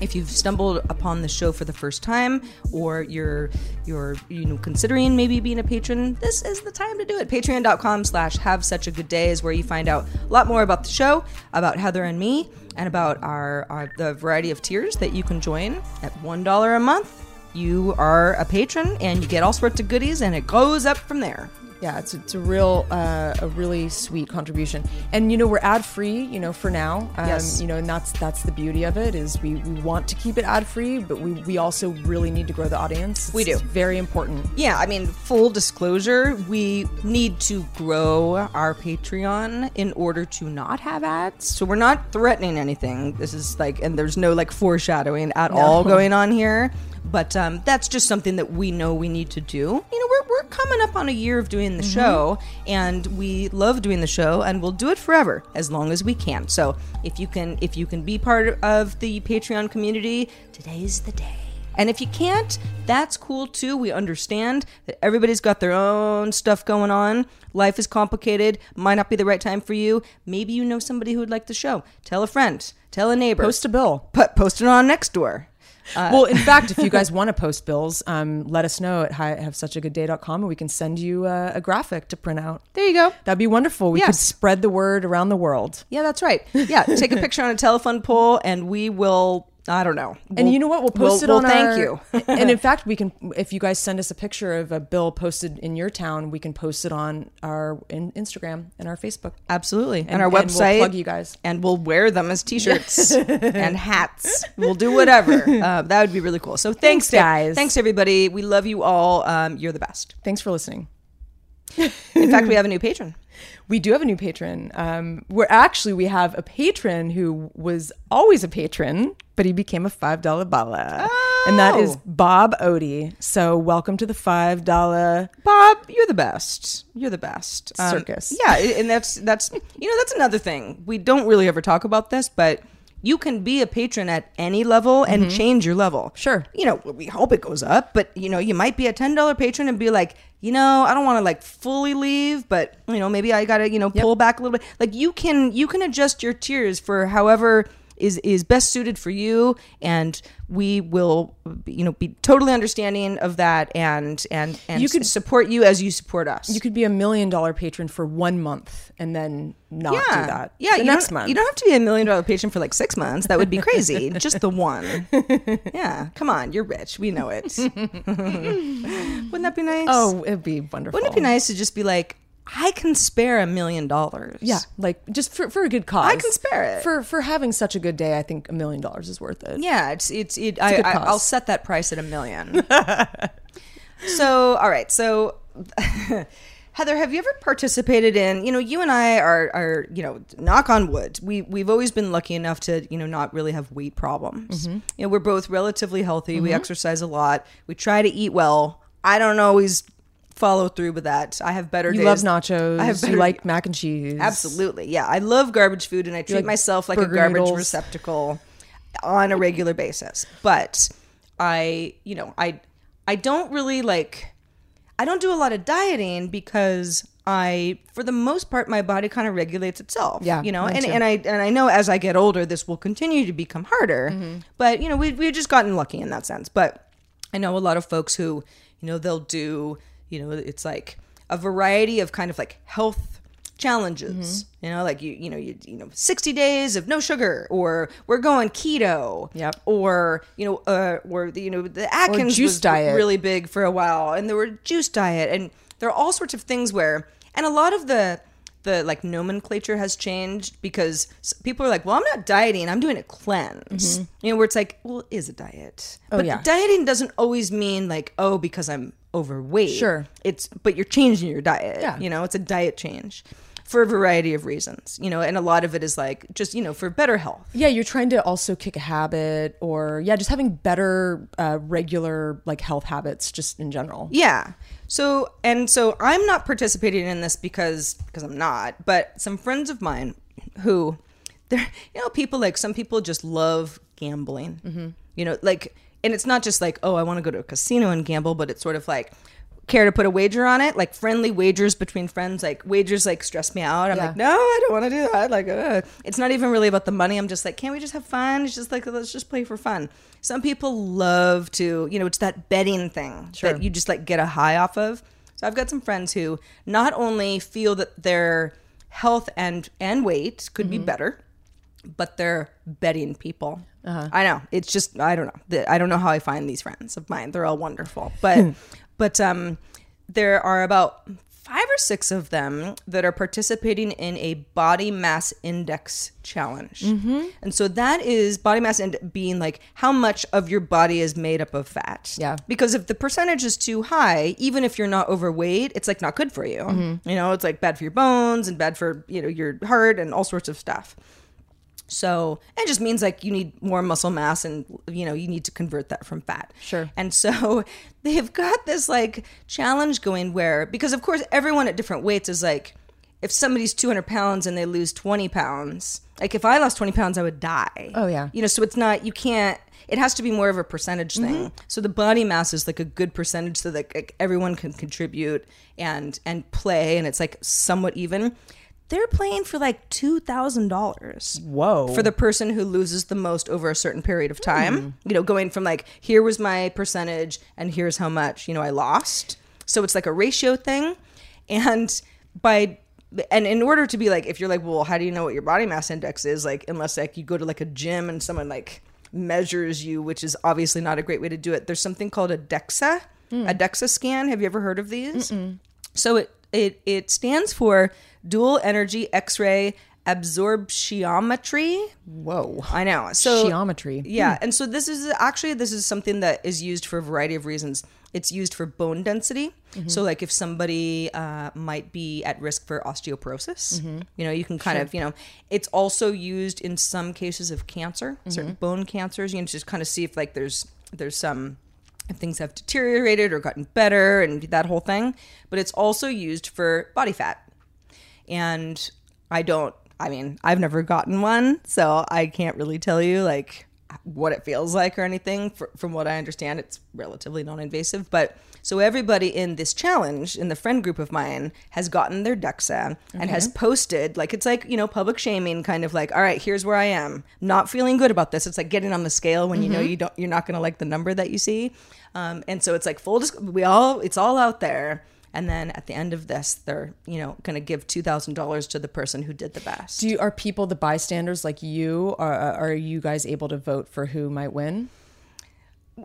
If you've stumbled upon the show for the first time or you're you're you know considering maybe being a patron this is the time to do it. Patreon.com slash have such a good day is where you find out a lot more about the show about heather and me and about our, our the variety of tiers that you can join at one dollar a month. You are a patron and you get all sorts of goodies and it goes up from there Yeah, it's it's a real uh, a really sweet contribution, and you know we're ad free. You know for now, um, Yes. You know, and that's that's the beauty of it is we, we want to keep it ad free, but we, we also really need to grow the audience. We do. very important. Yeah, I mean, full disclosure, we need to grow our Patreon in order to not have ads. So we're not threatening anything. This is like, and there's no like foreshadowing at all going on here. But um, that's just something that we know we need to do. You know, we're, we're coming up on a year of doing the show, and we love doing the show, and we'll do it forever as long as we can. So if you can, if you can be part of the Patreon community, today's the day. And if you can't, that's cool too. We understand that everybody's got their own stuff going on. Life is complicated. Might not be the right time for you. Maybe you know somebody who would like the show. Tell a friend. Tell a neighbor. Post a bill. Put post it on next door. Well, in fact, if you guys want to post bills, um, let us know at hi- have such a good day.com and we can send you uh, a graphic to print out. There you go. That'd be wonderful. We could spread the word around the world. Yeah, that's right. Yeah, take a picture on a telephone pole, and we will. I don't know. And We'll- you know what? We'll post it we'll on thank our- you. and in fact, we can. If you guys send us a picture of a bill posted in your town, we can post it on our in, Instagram and our Facebook. Absolutely. And, And- our and we'll website. plug you guys. And we'll wear them as t shirts and hats. We'll do whatever. Uh, that would be really cool. So thanks, Thanks, guys. Thanks, everybody. We love you all. Um, you're the best. Thanks for listening. In fact, we have a new patron. We do have a new patron. Um, we're actually we have a patron who was always a patron, but he became a five dollar bala, and that is Oh. Bob Odie. So welcome to the five dollar. Bob, you're the best. You're the best. Um, Circus. Yeah, and that's that's you know that's another thing. We don't really ever talk about this, but you can be a patron at any level and change your level. Mm-hmm. Sure. You know, we hope it goes up, but you know, you might be a ten dollar patron and be like, you know, I don't want to like fully leave, but you know, maybe I gotta you know pull back a little bit. Like you can you can adjust your tiers for however is is best suited for you. And we will you know be totally understanding of that and and and You could- support you as you support us. You could be a million dollar patron for one month and then not yeah. do that. yeah you next month. you don't have to be a million dollar patron for like six months. That would be crazy. Just the one. Yeah. Come on. You're rich. We know it. Wouldn't that be nice? Oh, it'd be wonderful. wouldn't it be nice to just be like i can spare a million dollars Yeah, like just for, for a good cause. I can spare it. for for having such a good day. I think a million dollars is worth it. Yeah, it's it's it. a I, I. I'll set that price at a million. so, all right. So, Heather, have you ever participated in? You know, you and I are are you know, knock on wood. We we've always been lucky enough to you know not really have weight problems. Mm-hmm. You know, we're both relatively healthy. We exercise a lot. We try to eat well. I don't always follow through with that. I have better You days. love nachos. I have better you like mac and cheese. Absolutely. Yeah. I love garbage food and I treat like myself like a garbage noodles. receptacle on a regular basis. But I, you know, I I don't really like I don't do a lot of dieting because I for the most part my body kind of regulates itself. Yeah, You know, and, too. and I and I know as I get older this will continue to become harder. Mm-hmm. But you know, we we've just gotten lucky in that sense. But I know a lot of folks who, you know, they'll do, you know, it's like a variety of kind of like health challenges. Mm-hmm. You know, like you, you know, you, you know, sixty days of no sugar, or we're going keto. Yep. Or you know, uh, or the, you know, the Atkins juice was diet. really big for a while, and there were juice diet, and there are all sorts of things where, and a lot of the the like nomenclature has changed because people are like, well, I'm not dieting, I'm doing a cleanse. You know, where it's like, well, it is a diet, but Mm-hmm. Oh, yeah. dieting doesn't always mean like, oh, because I'm overweight. Sure. It's but you're changing your diet. Yeah. You know, it's a diet change for a variety of reasons. You know, and a lot of it is like just, you know, for better health. Yeah, you're trying to also kick a habit, or yeah, just having better uh, regular like health habits, just in general. Yeah. So and so I'm not participating in this because because I'm not, but some friends of mine who they're you know people like some people just love gambling. Mm-hmm. You know, like and it's not just like oh I want to go to a casino and gamble, but it's sort of like care to put a wager on it? Like friendly wagers between friends, like wagers like stress me out. I'm Yeah. like, no, I don't want to do that. Like, uh, it's not even really about the money. I'm just like, can't we just have fun? It's just like let's just play for fun. Some people love to, you know, it's that betting thing that you just like get a high off of. So I've got some friends who not only feel that their health and and weight could be better, but they're betting people. Uh-huh. I know it's just I don't know. I don't know how I find these friends of mine. They're all wonderful, but hmm. but um, there are about five or six of them that are participating in a body mass index challenge, mm-hmm. and so that is body mass index being like how much of your body is made up of fat. Yeah. because if the percentage is too high, even if you're not overweight, it's like not good for you. Mm-hmm. You know, it's like bad for your bones and bad for you know your heart and all sorts of stuff. So it just means like you need more muscle mass and you know you need to convert that from fat. Sure. And so they've got this like challenge going where because of course everyone at different weights is like if somebody's 200 pounds and they lose 20 pounds like if I lost 20 pounds I would die. Oh, yeah. You know so it's not you can't it has to be more of a percentage thing. Mm-hmm. So the body mass is like a good percentage so that like, everyone can contribute and and play and it's like somewhat even. They're playing for like two thousand dollars Whoa. for the person who loses the most over a certain period of time. Hmm. You know, going from like here was my percentage and here's how much you know I lost. So it's like a ratio thing, and by and in order to be like, if you're like, well, how do you know what your body mass index is? Like, unless like you go to like a gym and someone like measures you, which is obviously not a great way to do it. There's something called a DEXA, a hmm. DEXA scan. Have you ever heard of these? So it it it stands for dual energy X-ray absorptiometry. Whoa. I know. So Geometry. Yeah, hmm. and so this is actually this is something that is used for a variety of reasons. It's used for bone density. Mm-hmm. So like if somebody uh, might be at risk for osteoporosis, mm-hmm. you know, you can kind of, you know, it's also used in some cases of cancer, mm-hmm. certain bone cancers. You can just kind of see if like there's there's some if things have deteriorated or gotten better and that whole thing. But it's also used for body fat. And I don't, I mean, I've never gotten one, so I can't really tell you like what it feels like or anything. Fr from what I understand, it's relatively non invasive. But so everybody in this challenge, in the friend group of mine, has gotten their DEXA and has posted, like, it's like, you know, public shaming, kind of like, all right, here's where I am. Not feeling good about this. It's like getting on the scale when you know you don't, you're not going to like the number that you see. Um, and so it's like full, disc- we all, it's all out there. And then at the end of this, they're you know going to give two thousand dollars to the person who did the best. Do you, are people the bystanders like you? Are are you guys able to vote for who might win?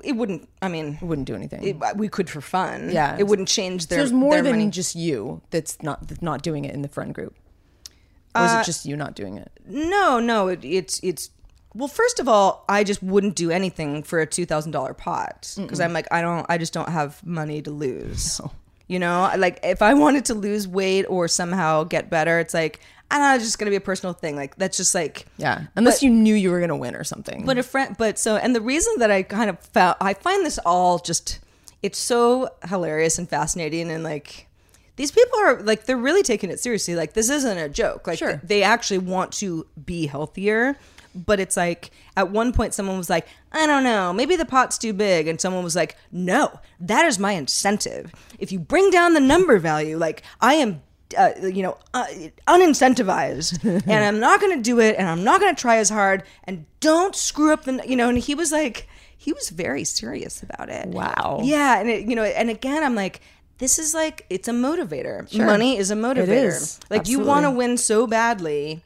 it wouldn't. I mean, It wouldn't do anything. it, we could for fun. Yeah. it wouldn't change So there's more their than money. just you that's not that's not doing it in the friend group. Or is Uh, it just you not doing it? No, no, it, it's it's. Well, first of all, I just wouldn't do anything for a two thousand dollar pot because I'm like, I don't, I just don't have money to lose. You know, like if I wanted to lose weight or somehow get better, it's like I don't know, it's just gonna be a personal thing. Like that's just like Yeah, unless you knew you were gonna win or something. But a friend, but so, and the reason that I kind of found, I find this all just, it's so hilarious and fascinating. And like, these people are like, they're really taking it seriously. Like, this isn't a joke. Like, Sure. they actually want to be healthier. But it's like, at one point, someone was like, I don't know, maybe the pot's too big. And someone was like, no, that is my incentive. If you bring down the number value, like, I am uh, you know, uh, unincentivized, and I'm not going to do it, and I'm not going to try as hard, and don't screw up the, you know. And he was like, he was very serious about it. Wow. Yeah, and it, you know, and again, I'm like, this is like, it's a motivator. Money is a motivator. is. Like you want to win so badly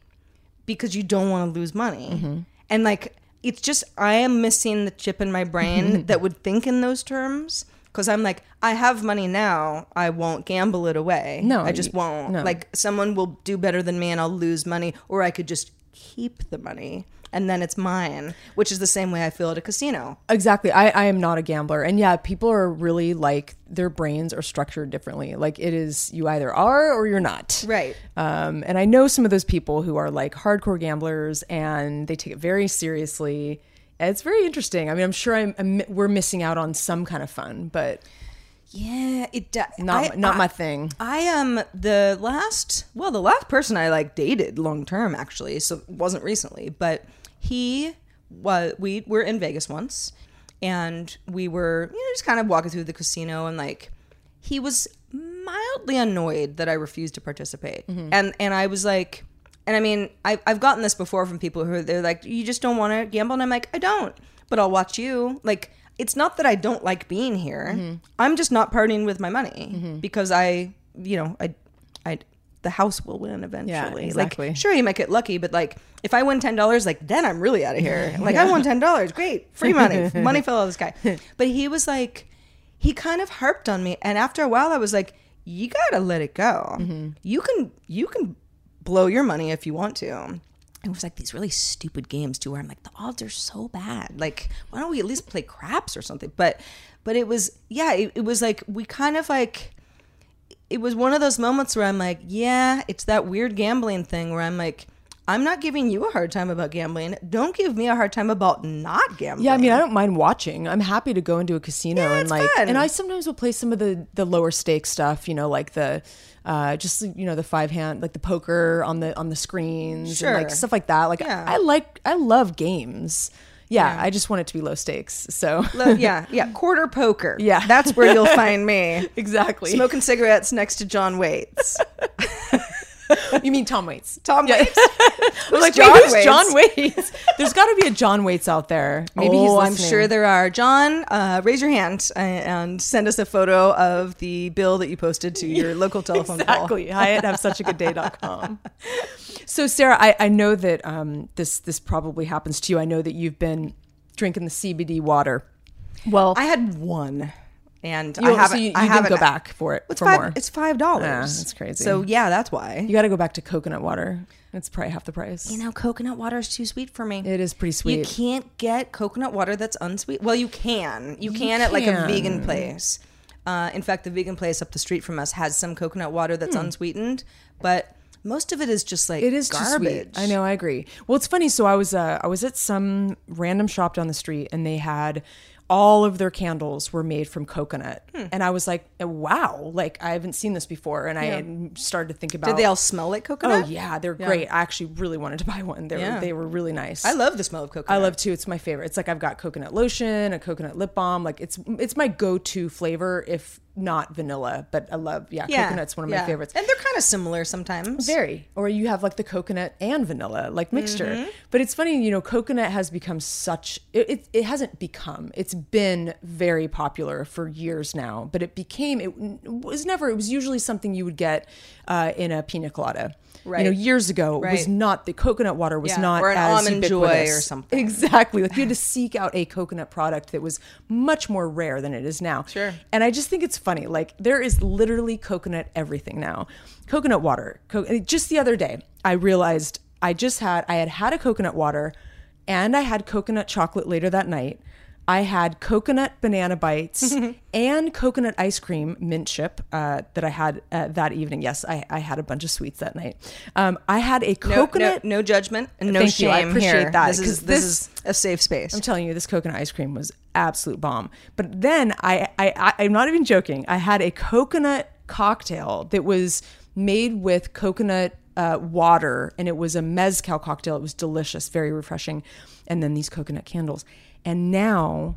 because you don't want to lose money, Mm-hmm. and like, it's just I am missing the chip in my brain that would think in those terms. Because I'm like, I have money now. I won't gamble it away. No, I just won't. no. Like someone will do better than me and I'll lose money, or I could just keep the money and then it's mine, which is the same way I feel at a casino. Exactly. I, I am not a gambler. And yeah, people are really like their brains are structured differently. Like it is you either are or you're not. Right. Um, and I know some of those people who are like hardcore gamblers and they take it very seriously. It's very interesting. I mean, I'm sure I'm, I'm we're missing out on some kind of fun, but Yeah, it does. not not my thing. I am the last, well, the last person I like dated long term actually, so it wasn't recently, but he was we were in Vegas once and we were, you know, just kind of walking through the casino and like he was mildly annoyed that I refused to participate. Mm-hmm. And and I was like and I mean, I I've gotten this before from people who are they're like, You just don't want to gamble and I'm like, I don't. But I'll watch you. Like it's not that I don't like being here. Mm-hmm. I'm just not partying with my money because I you know, I I the house will win eventually. exactly. Like sure you might get lucky, but like if I win ten dollars, like then I'm really out of here. Like I won ten dollars, great, free money, money fell out of the sky. But he was like, he kind of harped on me, and after a while, I was like, you gotta let it go. Mm-hmm. You can you can blow your money if you want to. It was like these really stupid games too, where I'm like, the odds are so bad. Like, why don't we at least play craps or something? But but it was yeah, it, it was like we kind of like it was one of those moments where I'm like, yeah, it's that weird gambling thing where I'm like, I'm not giving you a hard time about gambling. Don't give me a hard time about not gambling. Yeah, I mean, I don't mind watching. I'm happy to go into a casino Yeah, and like, fun. and I sometimes will play some of the the lower stakes stuff. You know, like the uh, just you know the five hand, like the poker on the on the screens, and like stuff like that. Like Yeah. I like, I love games. Yeah, I just want it to be low stakes. So Lo- yeah, yeah, quarter poker. Yeah. that's where you'll find me exactly. smoking cigarettes next to John Waits. you mean Tom Waits? Tom Waits. I'm like, John wait, who's Waits? John Waits? There's got to be a John Waits out there. Maybe he's oh, I'm sure there are. John, uh, raise your hand uh, and send us a photo of the bill that you posted to your local telephone call. exactly. Hi at have such a good day.com. So Sarah, I, I know that um, this this probably happens to you. I know that you've been drinking the CBD water. Well, I had one, and you, I haven't. so you, you I haven't go back for it It's for five. more. It's five dollars. Yeah, that's crazy. So yeah, that's why. you got to go back to coconut water. It's probably half the price. You know, coconut water is too sweet for me. it is pretty sweet. You can't get coconut water that's unsweet. Well, you can. You can at like a vegan place. Uh, in fact, the vegan place up the street from us has some coconut water that's unsweetened, but most of it is just like. It is garbage. I know. I agree. Well, it's funny. So I was uh, I was at some random shop down the street, and they had all of their candles were made from coconut, Hmm. and I was like, wow, like I haven't seen this before, and I started to think about. Did they all smell like coconut? Oh yeah, they're great. I actually really wanted to buy one. They Yeah. were they were really nice. I love the smell of coconut. I love too. It's my favorite. It's like I've got coconut lotion, a coconut lip balm. Like it's it's my go to flavor if not vanilla. But I love yeah, coconut's one of my favorites. and they're kind of similar sometimes. Very. Or you have like the coconut and vanilla, like mixture. Mm-hmm. But it's funny, you know, coconut has become such, it, it, it hasn't become, it's been very popular for years now, but it became, it was never, it was usually something you would get uh, in a pina colada. Right. You know, Right. years ago, it was not, the coconut water was Yeah, not or an as almond joy ubiquitous. or something. Exactly. Like you had to seek out a coconut product that was much more rare than it is now. Sure. And I just think it's funny. Like there is literally coconut everything now. Coconut water. Co- just the other day, I realized I just had I had had a coconut water, and I had coconut chocolate later that night. I had coconut banana bites and coconut ice cream mint chip uh, that I had uh, that evening. Yes, I, I had a bunch of sweets that night. Um, I had a coconut. no, no judgment and no Thank you. I appreciate here. that, This is this, this- is a safe space. I'm telling you, this coconut ice cream was absolute bomb. But then I, I, I I'm not even joking. I had a coconut cocktail that was made with coconut uh, water, and it was a mezcal cocktail. It was delicious, very refreshing. And then these coconut candles. And now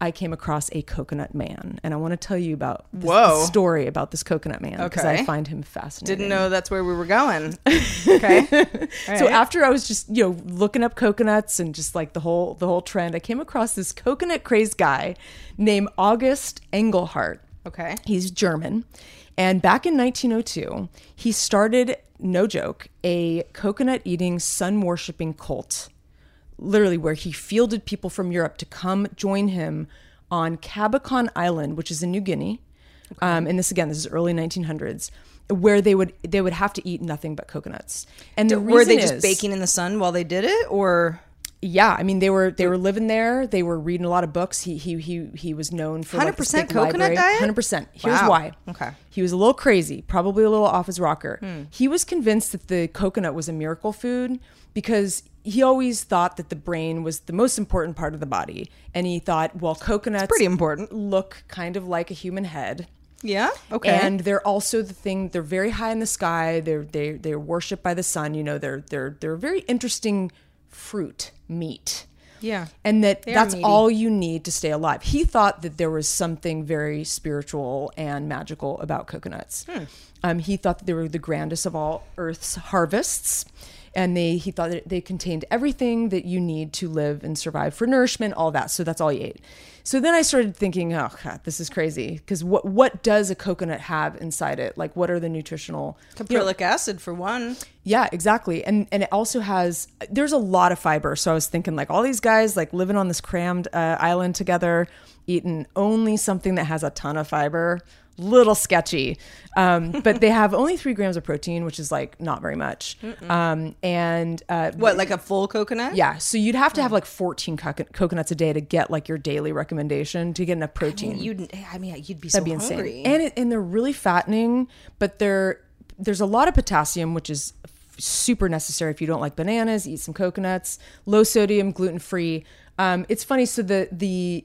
I came across a coconut man, and I want to tell you about this, Whoa. story about this coconut man because Okay. I find him fascinating. Didn't know that's where we were going. Okay. So after I was just you know looking up coconuts and just like the whole the whole trend, I came across this coconut crazed guy named August Engelhardt. Okay. He's German. And back in 1902, he started, no joke, a coconut eating, sun worshiping cult. Literally, where he fielded people from Europe to come join him on Kabakon Island, which is in New Guinea. Um, and this again, this is early 1900s, where they would they would have to eat nothing but coconuts. And the were they reason just is- baking in the sun while they did it, or yeah, I mean they were they were living there. They were reading a lot of books. He he he he was known for like, 100% coconut library. diet? Hundred percent. Here's Wow. why. Okay. He was a little crazy, probably a little off his rocker. Hmm. He was convinced that the coconut was a miracle food because he always thought that the brain was the most important part of the body, and he thought, well, coconuts pretty important. look kind of like a human head. yeah, okay, And they're also the thing. They're very high in the sky. They're they they're worshipped by the sun. You know, they're they're they're a very interesting fruit meat. Yeah. And that they that's all you need to stay alive. He thought that there was something very spiritual and magical about coconuts. Hmm. Um, he thought that they were the grandest of all Earth's harvests. And they he thought that they contained everything that you need to live and survive for nourishment, all that. So that's all he ate. So then I started thinking, oh God, this is crazy. Because what what does a coconut have inside it? Like what are the nutritional you know, Caprylic acid for one. yeah, exactly. And and it also has there's a lot of fiber. So I was thinking like all these guys like living on this crammed uh, island together, eating only something that has a ton of fiber. Little sketchy, um, but they have only three grams of protein, which is like not very much. Um, and uh, What, like a full coconut? yeah, so you'd have to have like 14 coco- coconuts a day to get like your daily recommendation to get enough protein. You'd, I mean, you'd be That'd so be insane. hungry. And it, and they're really fattening, but they're there's a lot of potassium, which is super necessary if you don't like bananas. Eat some coconuts. Low sodium, gluten free. Um, it's funny. So the the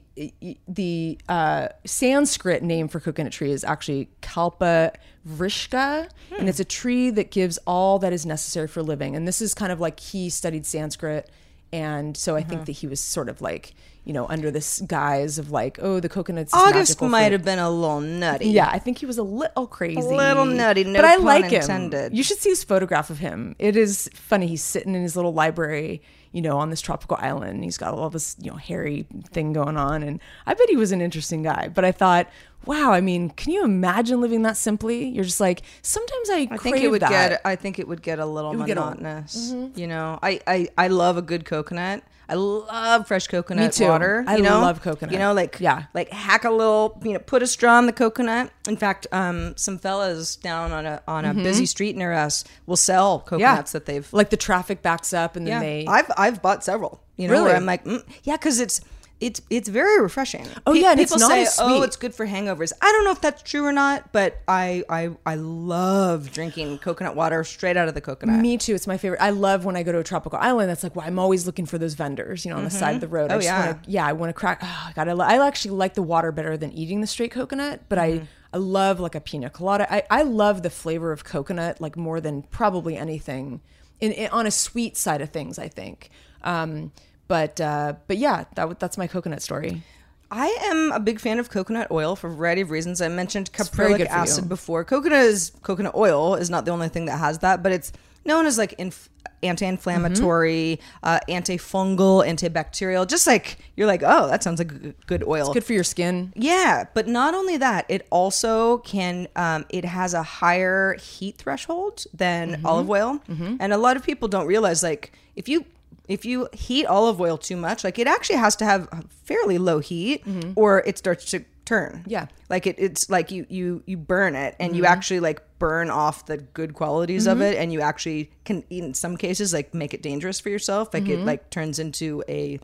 the uh, Sanskrit name for coconut tree is actually Kalpa vrishka, and it's a tree that gives all that is necessary for living. And this is kind of like he studied Sanskrit, and so I think uh-huh. that he was sort of like you know under this guise of like oh the coconuts. August might fruit. have been a little nutty. Yeah, I think he was a little crazy. A little nutty, no but I like him. You should see his photograph of him. It is funny. He's sitting in his little library, you know, on this tropical island. He's got all this, you know, hairy thing going on. And I bet he was an interesting guy. But I thought, wow, I mean, can you imagine living that simply? You're just like, sometimes I, I think it would that. get. I think it would get a little would get a- monotonous. Mm-hmm. You know, I, I I love a good coconut. I love fresh coconut Me too. water. I know? love coconut. You know, like Yeah. like hack a little. You know, put a straw in the coconut. In fact, um, some fellas down on a on a busy street near us will sell Mm-hmm. yeah. coconuts that they've. like the traffic backs up and then yeah, they I've I've bought several. You know, where Really? I'm like, mm, yeah, because it's. It's it's very refreshing. Oh, Pe- yeah, and it's people not say, "Oh, it's good for hangovers." I don't know if that's true or not, but I I I love drinking coconut water straight out of the coconut. Me too. It's my favorite. I love when I go to a tropical island. That's like why I'm always looking for those vendors, you know, on the side of the road. I Oh, just yeah. wanna, yeah. I want to crack. Oh, God, I, lo- I actually like the water better than eating the straight coconut, but Mm-hmm. I I love like a pina colada. I, I love the flavor of coconut like more than probably anything in, in on a sweet side of things. I think. Um, but uh, but yeah, that that's my coconut story. I am a big fan of coconut oil for a variety of reasons. I mentioned caprylic acid you. before. Coconut is coconut oil is not the only thing that has that, but it's known as like inf- anti-inflammatory, Mm-hmm. uh, antifungal, antibacterial. Just like you're like, oh, that sounds like g- good oil. It's good for your skin. Yeah, but not only that, it also can. Um, it has a higher heat threshold than Mm-hmm. olive oil, and a lot of people don't realize like if you if you heat olive oil too much, like it actually has to have a fairly low heat, or it starts to turn. Mm-hmm. Yeah. like it, it's like you you you burn it, and Mm-hmm. you actually like burn off the good qualities of it, and you actually can in some cases like make it dangerous for yourself. Like it like turns into a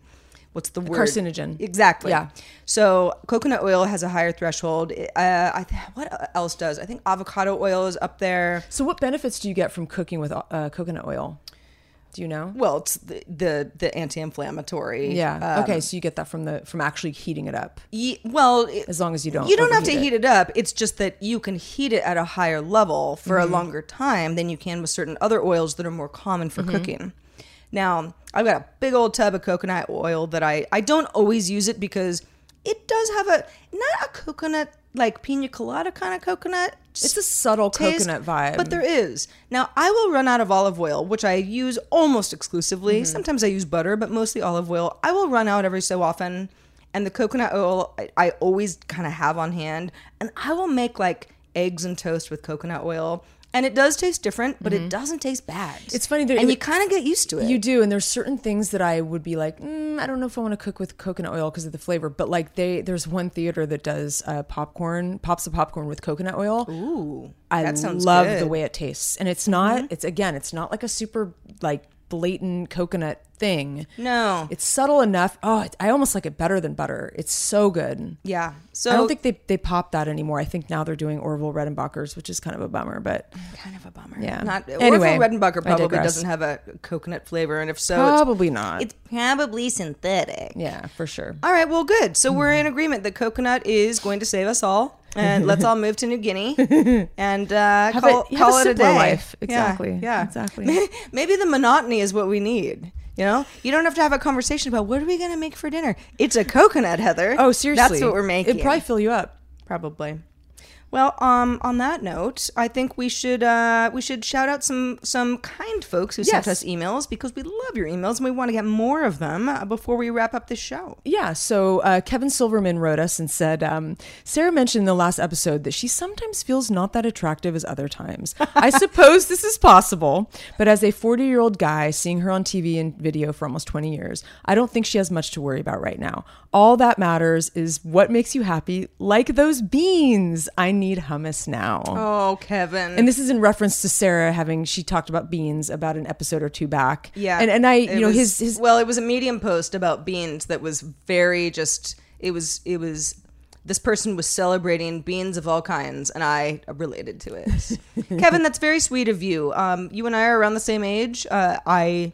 what's the word Mm-hmm. carcinogen. Exactly. Yeah. So coconut oil has a higher threshold. Uh, I th- what else does? I think avocado oil is up there. So what benefits do you get from cooking with uh, coconut oil? Do you know? Well, it's the the, the anti-inflammatory. Yeah. um, okay, so you get that from the from actually heating it up. ye- well, it- As long as you don't You don't have to overheat heat it up. It's just that you can heat it at a higher level for Mm-hmm. a longer time than you can with certain other oils that are more common for Mm-hmm. cooking. Now, I've got a big old tub of coconut oil that I I don't always use it because it does have a not a coconut like pina colada kind of coconut. It's a subtle taste, coconut vibe. But there is. Now, I will run out of olive oil, which I use almost exclusively. Mm-hmm. Sometimes I use butter, but mostly olive oil. I will run out every so often. And the coconut oil I, I always kind of have on hand. And I will make like eggs and toast with coconut oil. And it does taste different, but it doesn't taste bad. Mm-hmm. It's funny that and it- you kind of get used to it. You do, and there's certain things that I would be like, mm, I don't know if I want to cook with coconut oil because of the flavor. But like they, there's one theater that does uh, popcorn, pops of popcorn with coconut oil. Ooh, I that sounds love good. Mm-hmm. the way it tastes, and it's not. It's again, it's not like a super like blatant coconut thing. No. it's subtle enough. Oh, it, I almost like it better than butter. It's so good. Yeah. So I don't think they they pop that anymore. I think now they're doing Orville Redenbacher's, which is kind of a bummer. But kind of a bummer. Yeah. Not Anyway, Orville Redenbacher probably doesn't have a coconut flavor, and if so, it's- probably not. it's probably synthetic. yeah, for sure. All right, well, good. So we're in agreement that coconut is going to save us all, and let's all move to New Guinea and uh, call, a- call a it a day. life. Yeah, Exactly. Yeah, Exactly. Maybe the monotony is what we need. You know, you don't have to have a conversation about what are we going to make for dinner. It's a coconut, Heather. Oh, seriously. That's what we're making. It'd probably fill you up. Probably. Well, um, on that note, I think we should uh, we should shout out some some kind folks who sent Yes. us emails because we love your emails and we want to get more of them uh, before we wrap up the show. Yeah, so uh, Kevin Silverman wrote us and said, um, Sarah mentioned in the last episode that she sometimes feels not that attractive as other times. I suppose this is possible, but as a 40 year old guy seeing her on TV and video for almost 20 years, I don't think she has much to worry about right now. All that matters is what makes you happy, like those beans. I need hummus now. Oh, Kevin. And this is in reference to Sarah having she talked about beans about an episode or two back. Yeah, and and I you know was- his his well, it was a medium post about beans that was very just. It was it was. This person was celebrating beans of all kinds, and I related to it. Kevin, that's very sweet of you. Um, you and I are around the same age. Uh, I,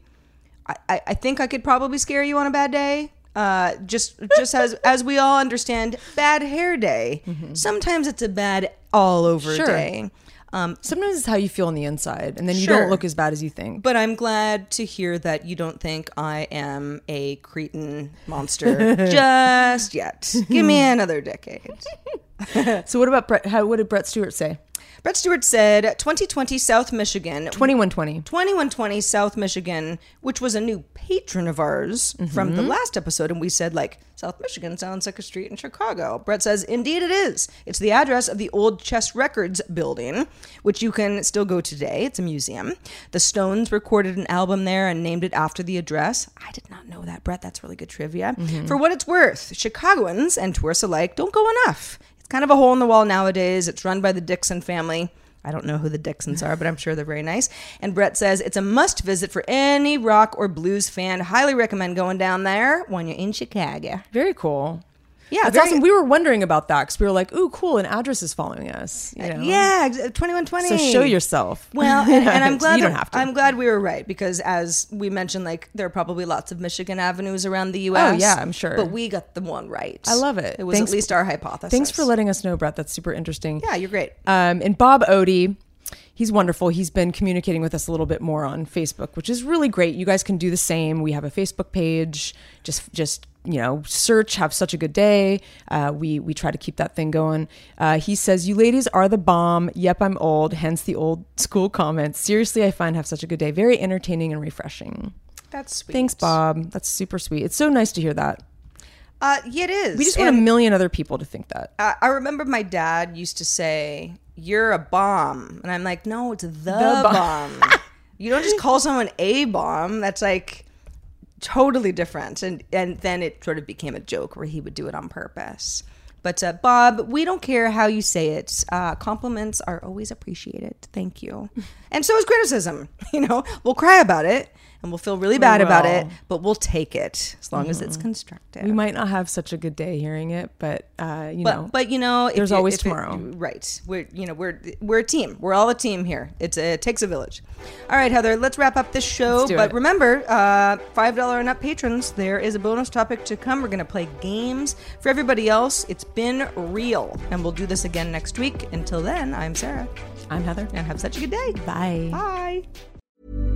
I, I think I could probably scare you on a bad day. Uh, just just as as we all understand, bad hair day. Sometimes it's a bad all over Sure. day. Um, sometimes it's how you feel on the inside, and then you don't look as bad as you think. But I'm glad to hear that you don't think I am a cretin monster just yet. Give me another decade. So what about Brett? How what did Brett Stewart say? Brett Stewart said 2020 South Michigan. Twenty one twenty. 2120 South Michigan, which was a new patron of ours from the mm-hmm. last episode. And we said, like, South Michigan sounds like a street in Chicago. Brett says, indeed it is. It's the address of the old Chess Records building, which you can still go today. It's a museum. The Stones recorded an album there and named it after the address. I did not know that, Brett. That's really good trivia. Mm-hmm. For what it's worth, Chicagoans and tourists alike don't go enough. It's kind of a hole in the wall nowadays. It's run by the Dixon family. I don't know who the Dixons are, but I'm sure they're very nice. And Brett says it's a must visit for any rock or blues fan. Highly recommend going down there when you're in Chicago. Very cool. Yeah, That's very- awesome. We were wondering about that because we were like, "Ooh, cool! An address is following us." You know? Yeah, 2120. So show yourself. Well, and, and I'm glad You don't have to. I'm glad we were right because as we mentioned, like there are probably lots of Michigan avenues around the U.S. Oh, yeah, I'm sure. But we got the one right. I love it. It was Thanks- at least our hypothesis. Thanks for letting us know, Brett. That's super interesting. Yeah, you're great. Um, and Bob Odie, he's wonderful. He's been communicating with us a little bit more on Facebook, which is really great. You guys can do the same. We have a Facebook page. Just, just you know, search "Have Such a Good Day." Uh, we we try to keep that thing going. Uh, he says, "You ladies are the bomb." Yep, I'm old. Hence the old school comments. Seriously, I find "Have Such a Good Day" very entertaining and refreshing. That's sweet. Thanks, Bob. That's super sweet. It's so nice to hear that. Uh, yeah, it is. We just want a million other people to think that. I, I remember my dad used to say, "You're a bomb," and I'm like, "No, it's the, bomb." you don't just call someone a bomb. That's like totally different. And and then it sort of became a joke where he would do it on purpose. But uh, Bob, we don't care how you say it. Uh, compliments are always appreciated. Thank you. And so is criticism. You know, we'll cry about it and we'll feel really bad about it, but we'll take it as long as it's constructive. We might not have such a good day hearing it, but uh, you but know, but you know, there's always if it- tomorrow. right? We're you know we're we're a team. We're all a team here. It's a, it takes a village. All right, Heather, let's wrap up this show. But remember, uh, five dollar and up patrons, there is a bonus topic to come. We're gonna play games. For everybody else, it's been real, and we'll do this again next week. Until then, I'm Sarah, I'm Heather. and have such a good day. Bye. Bye.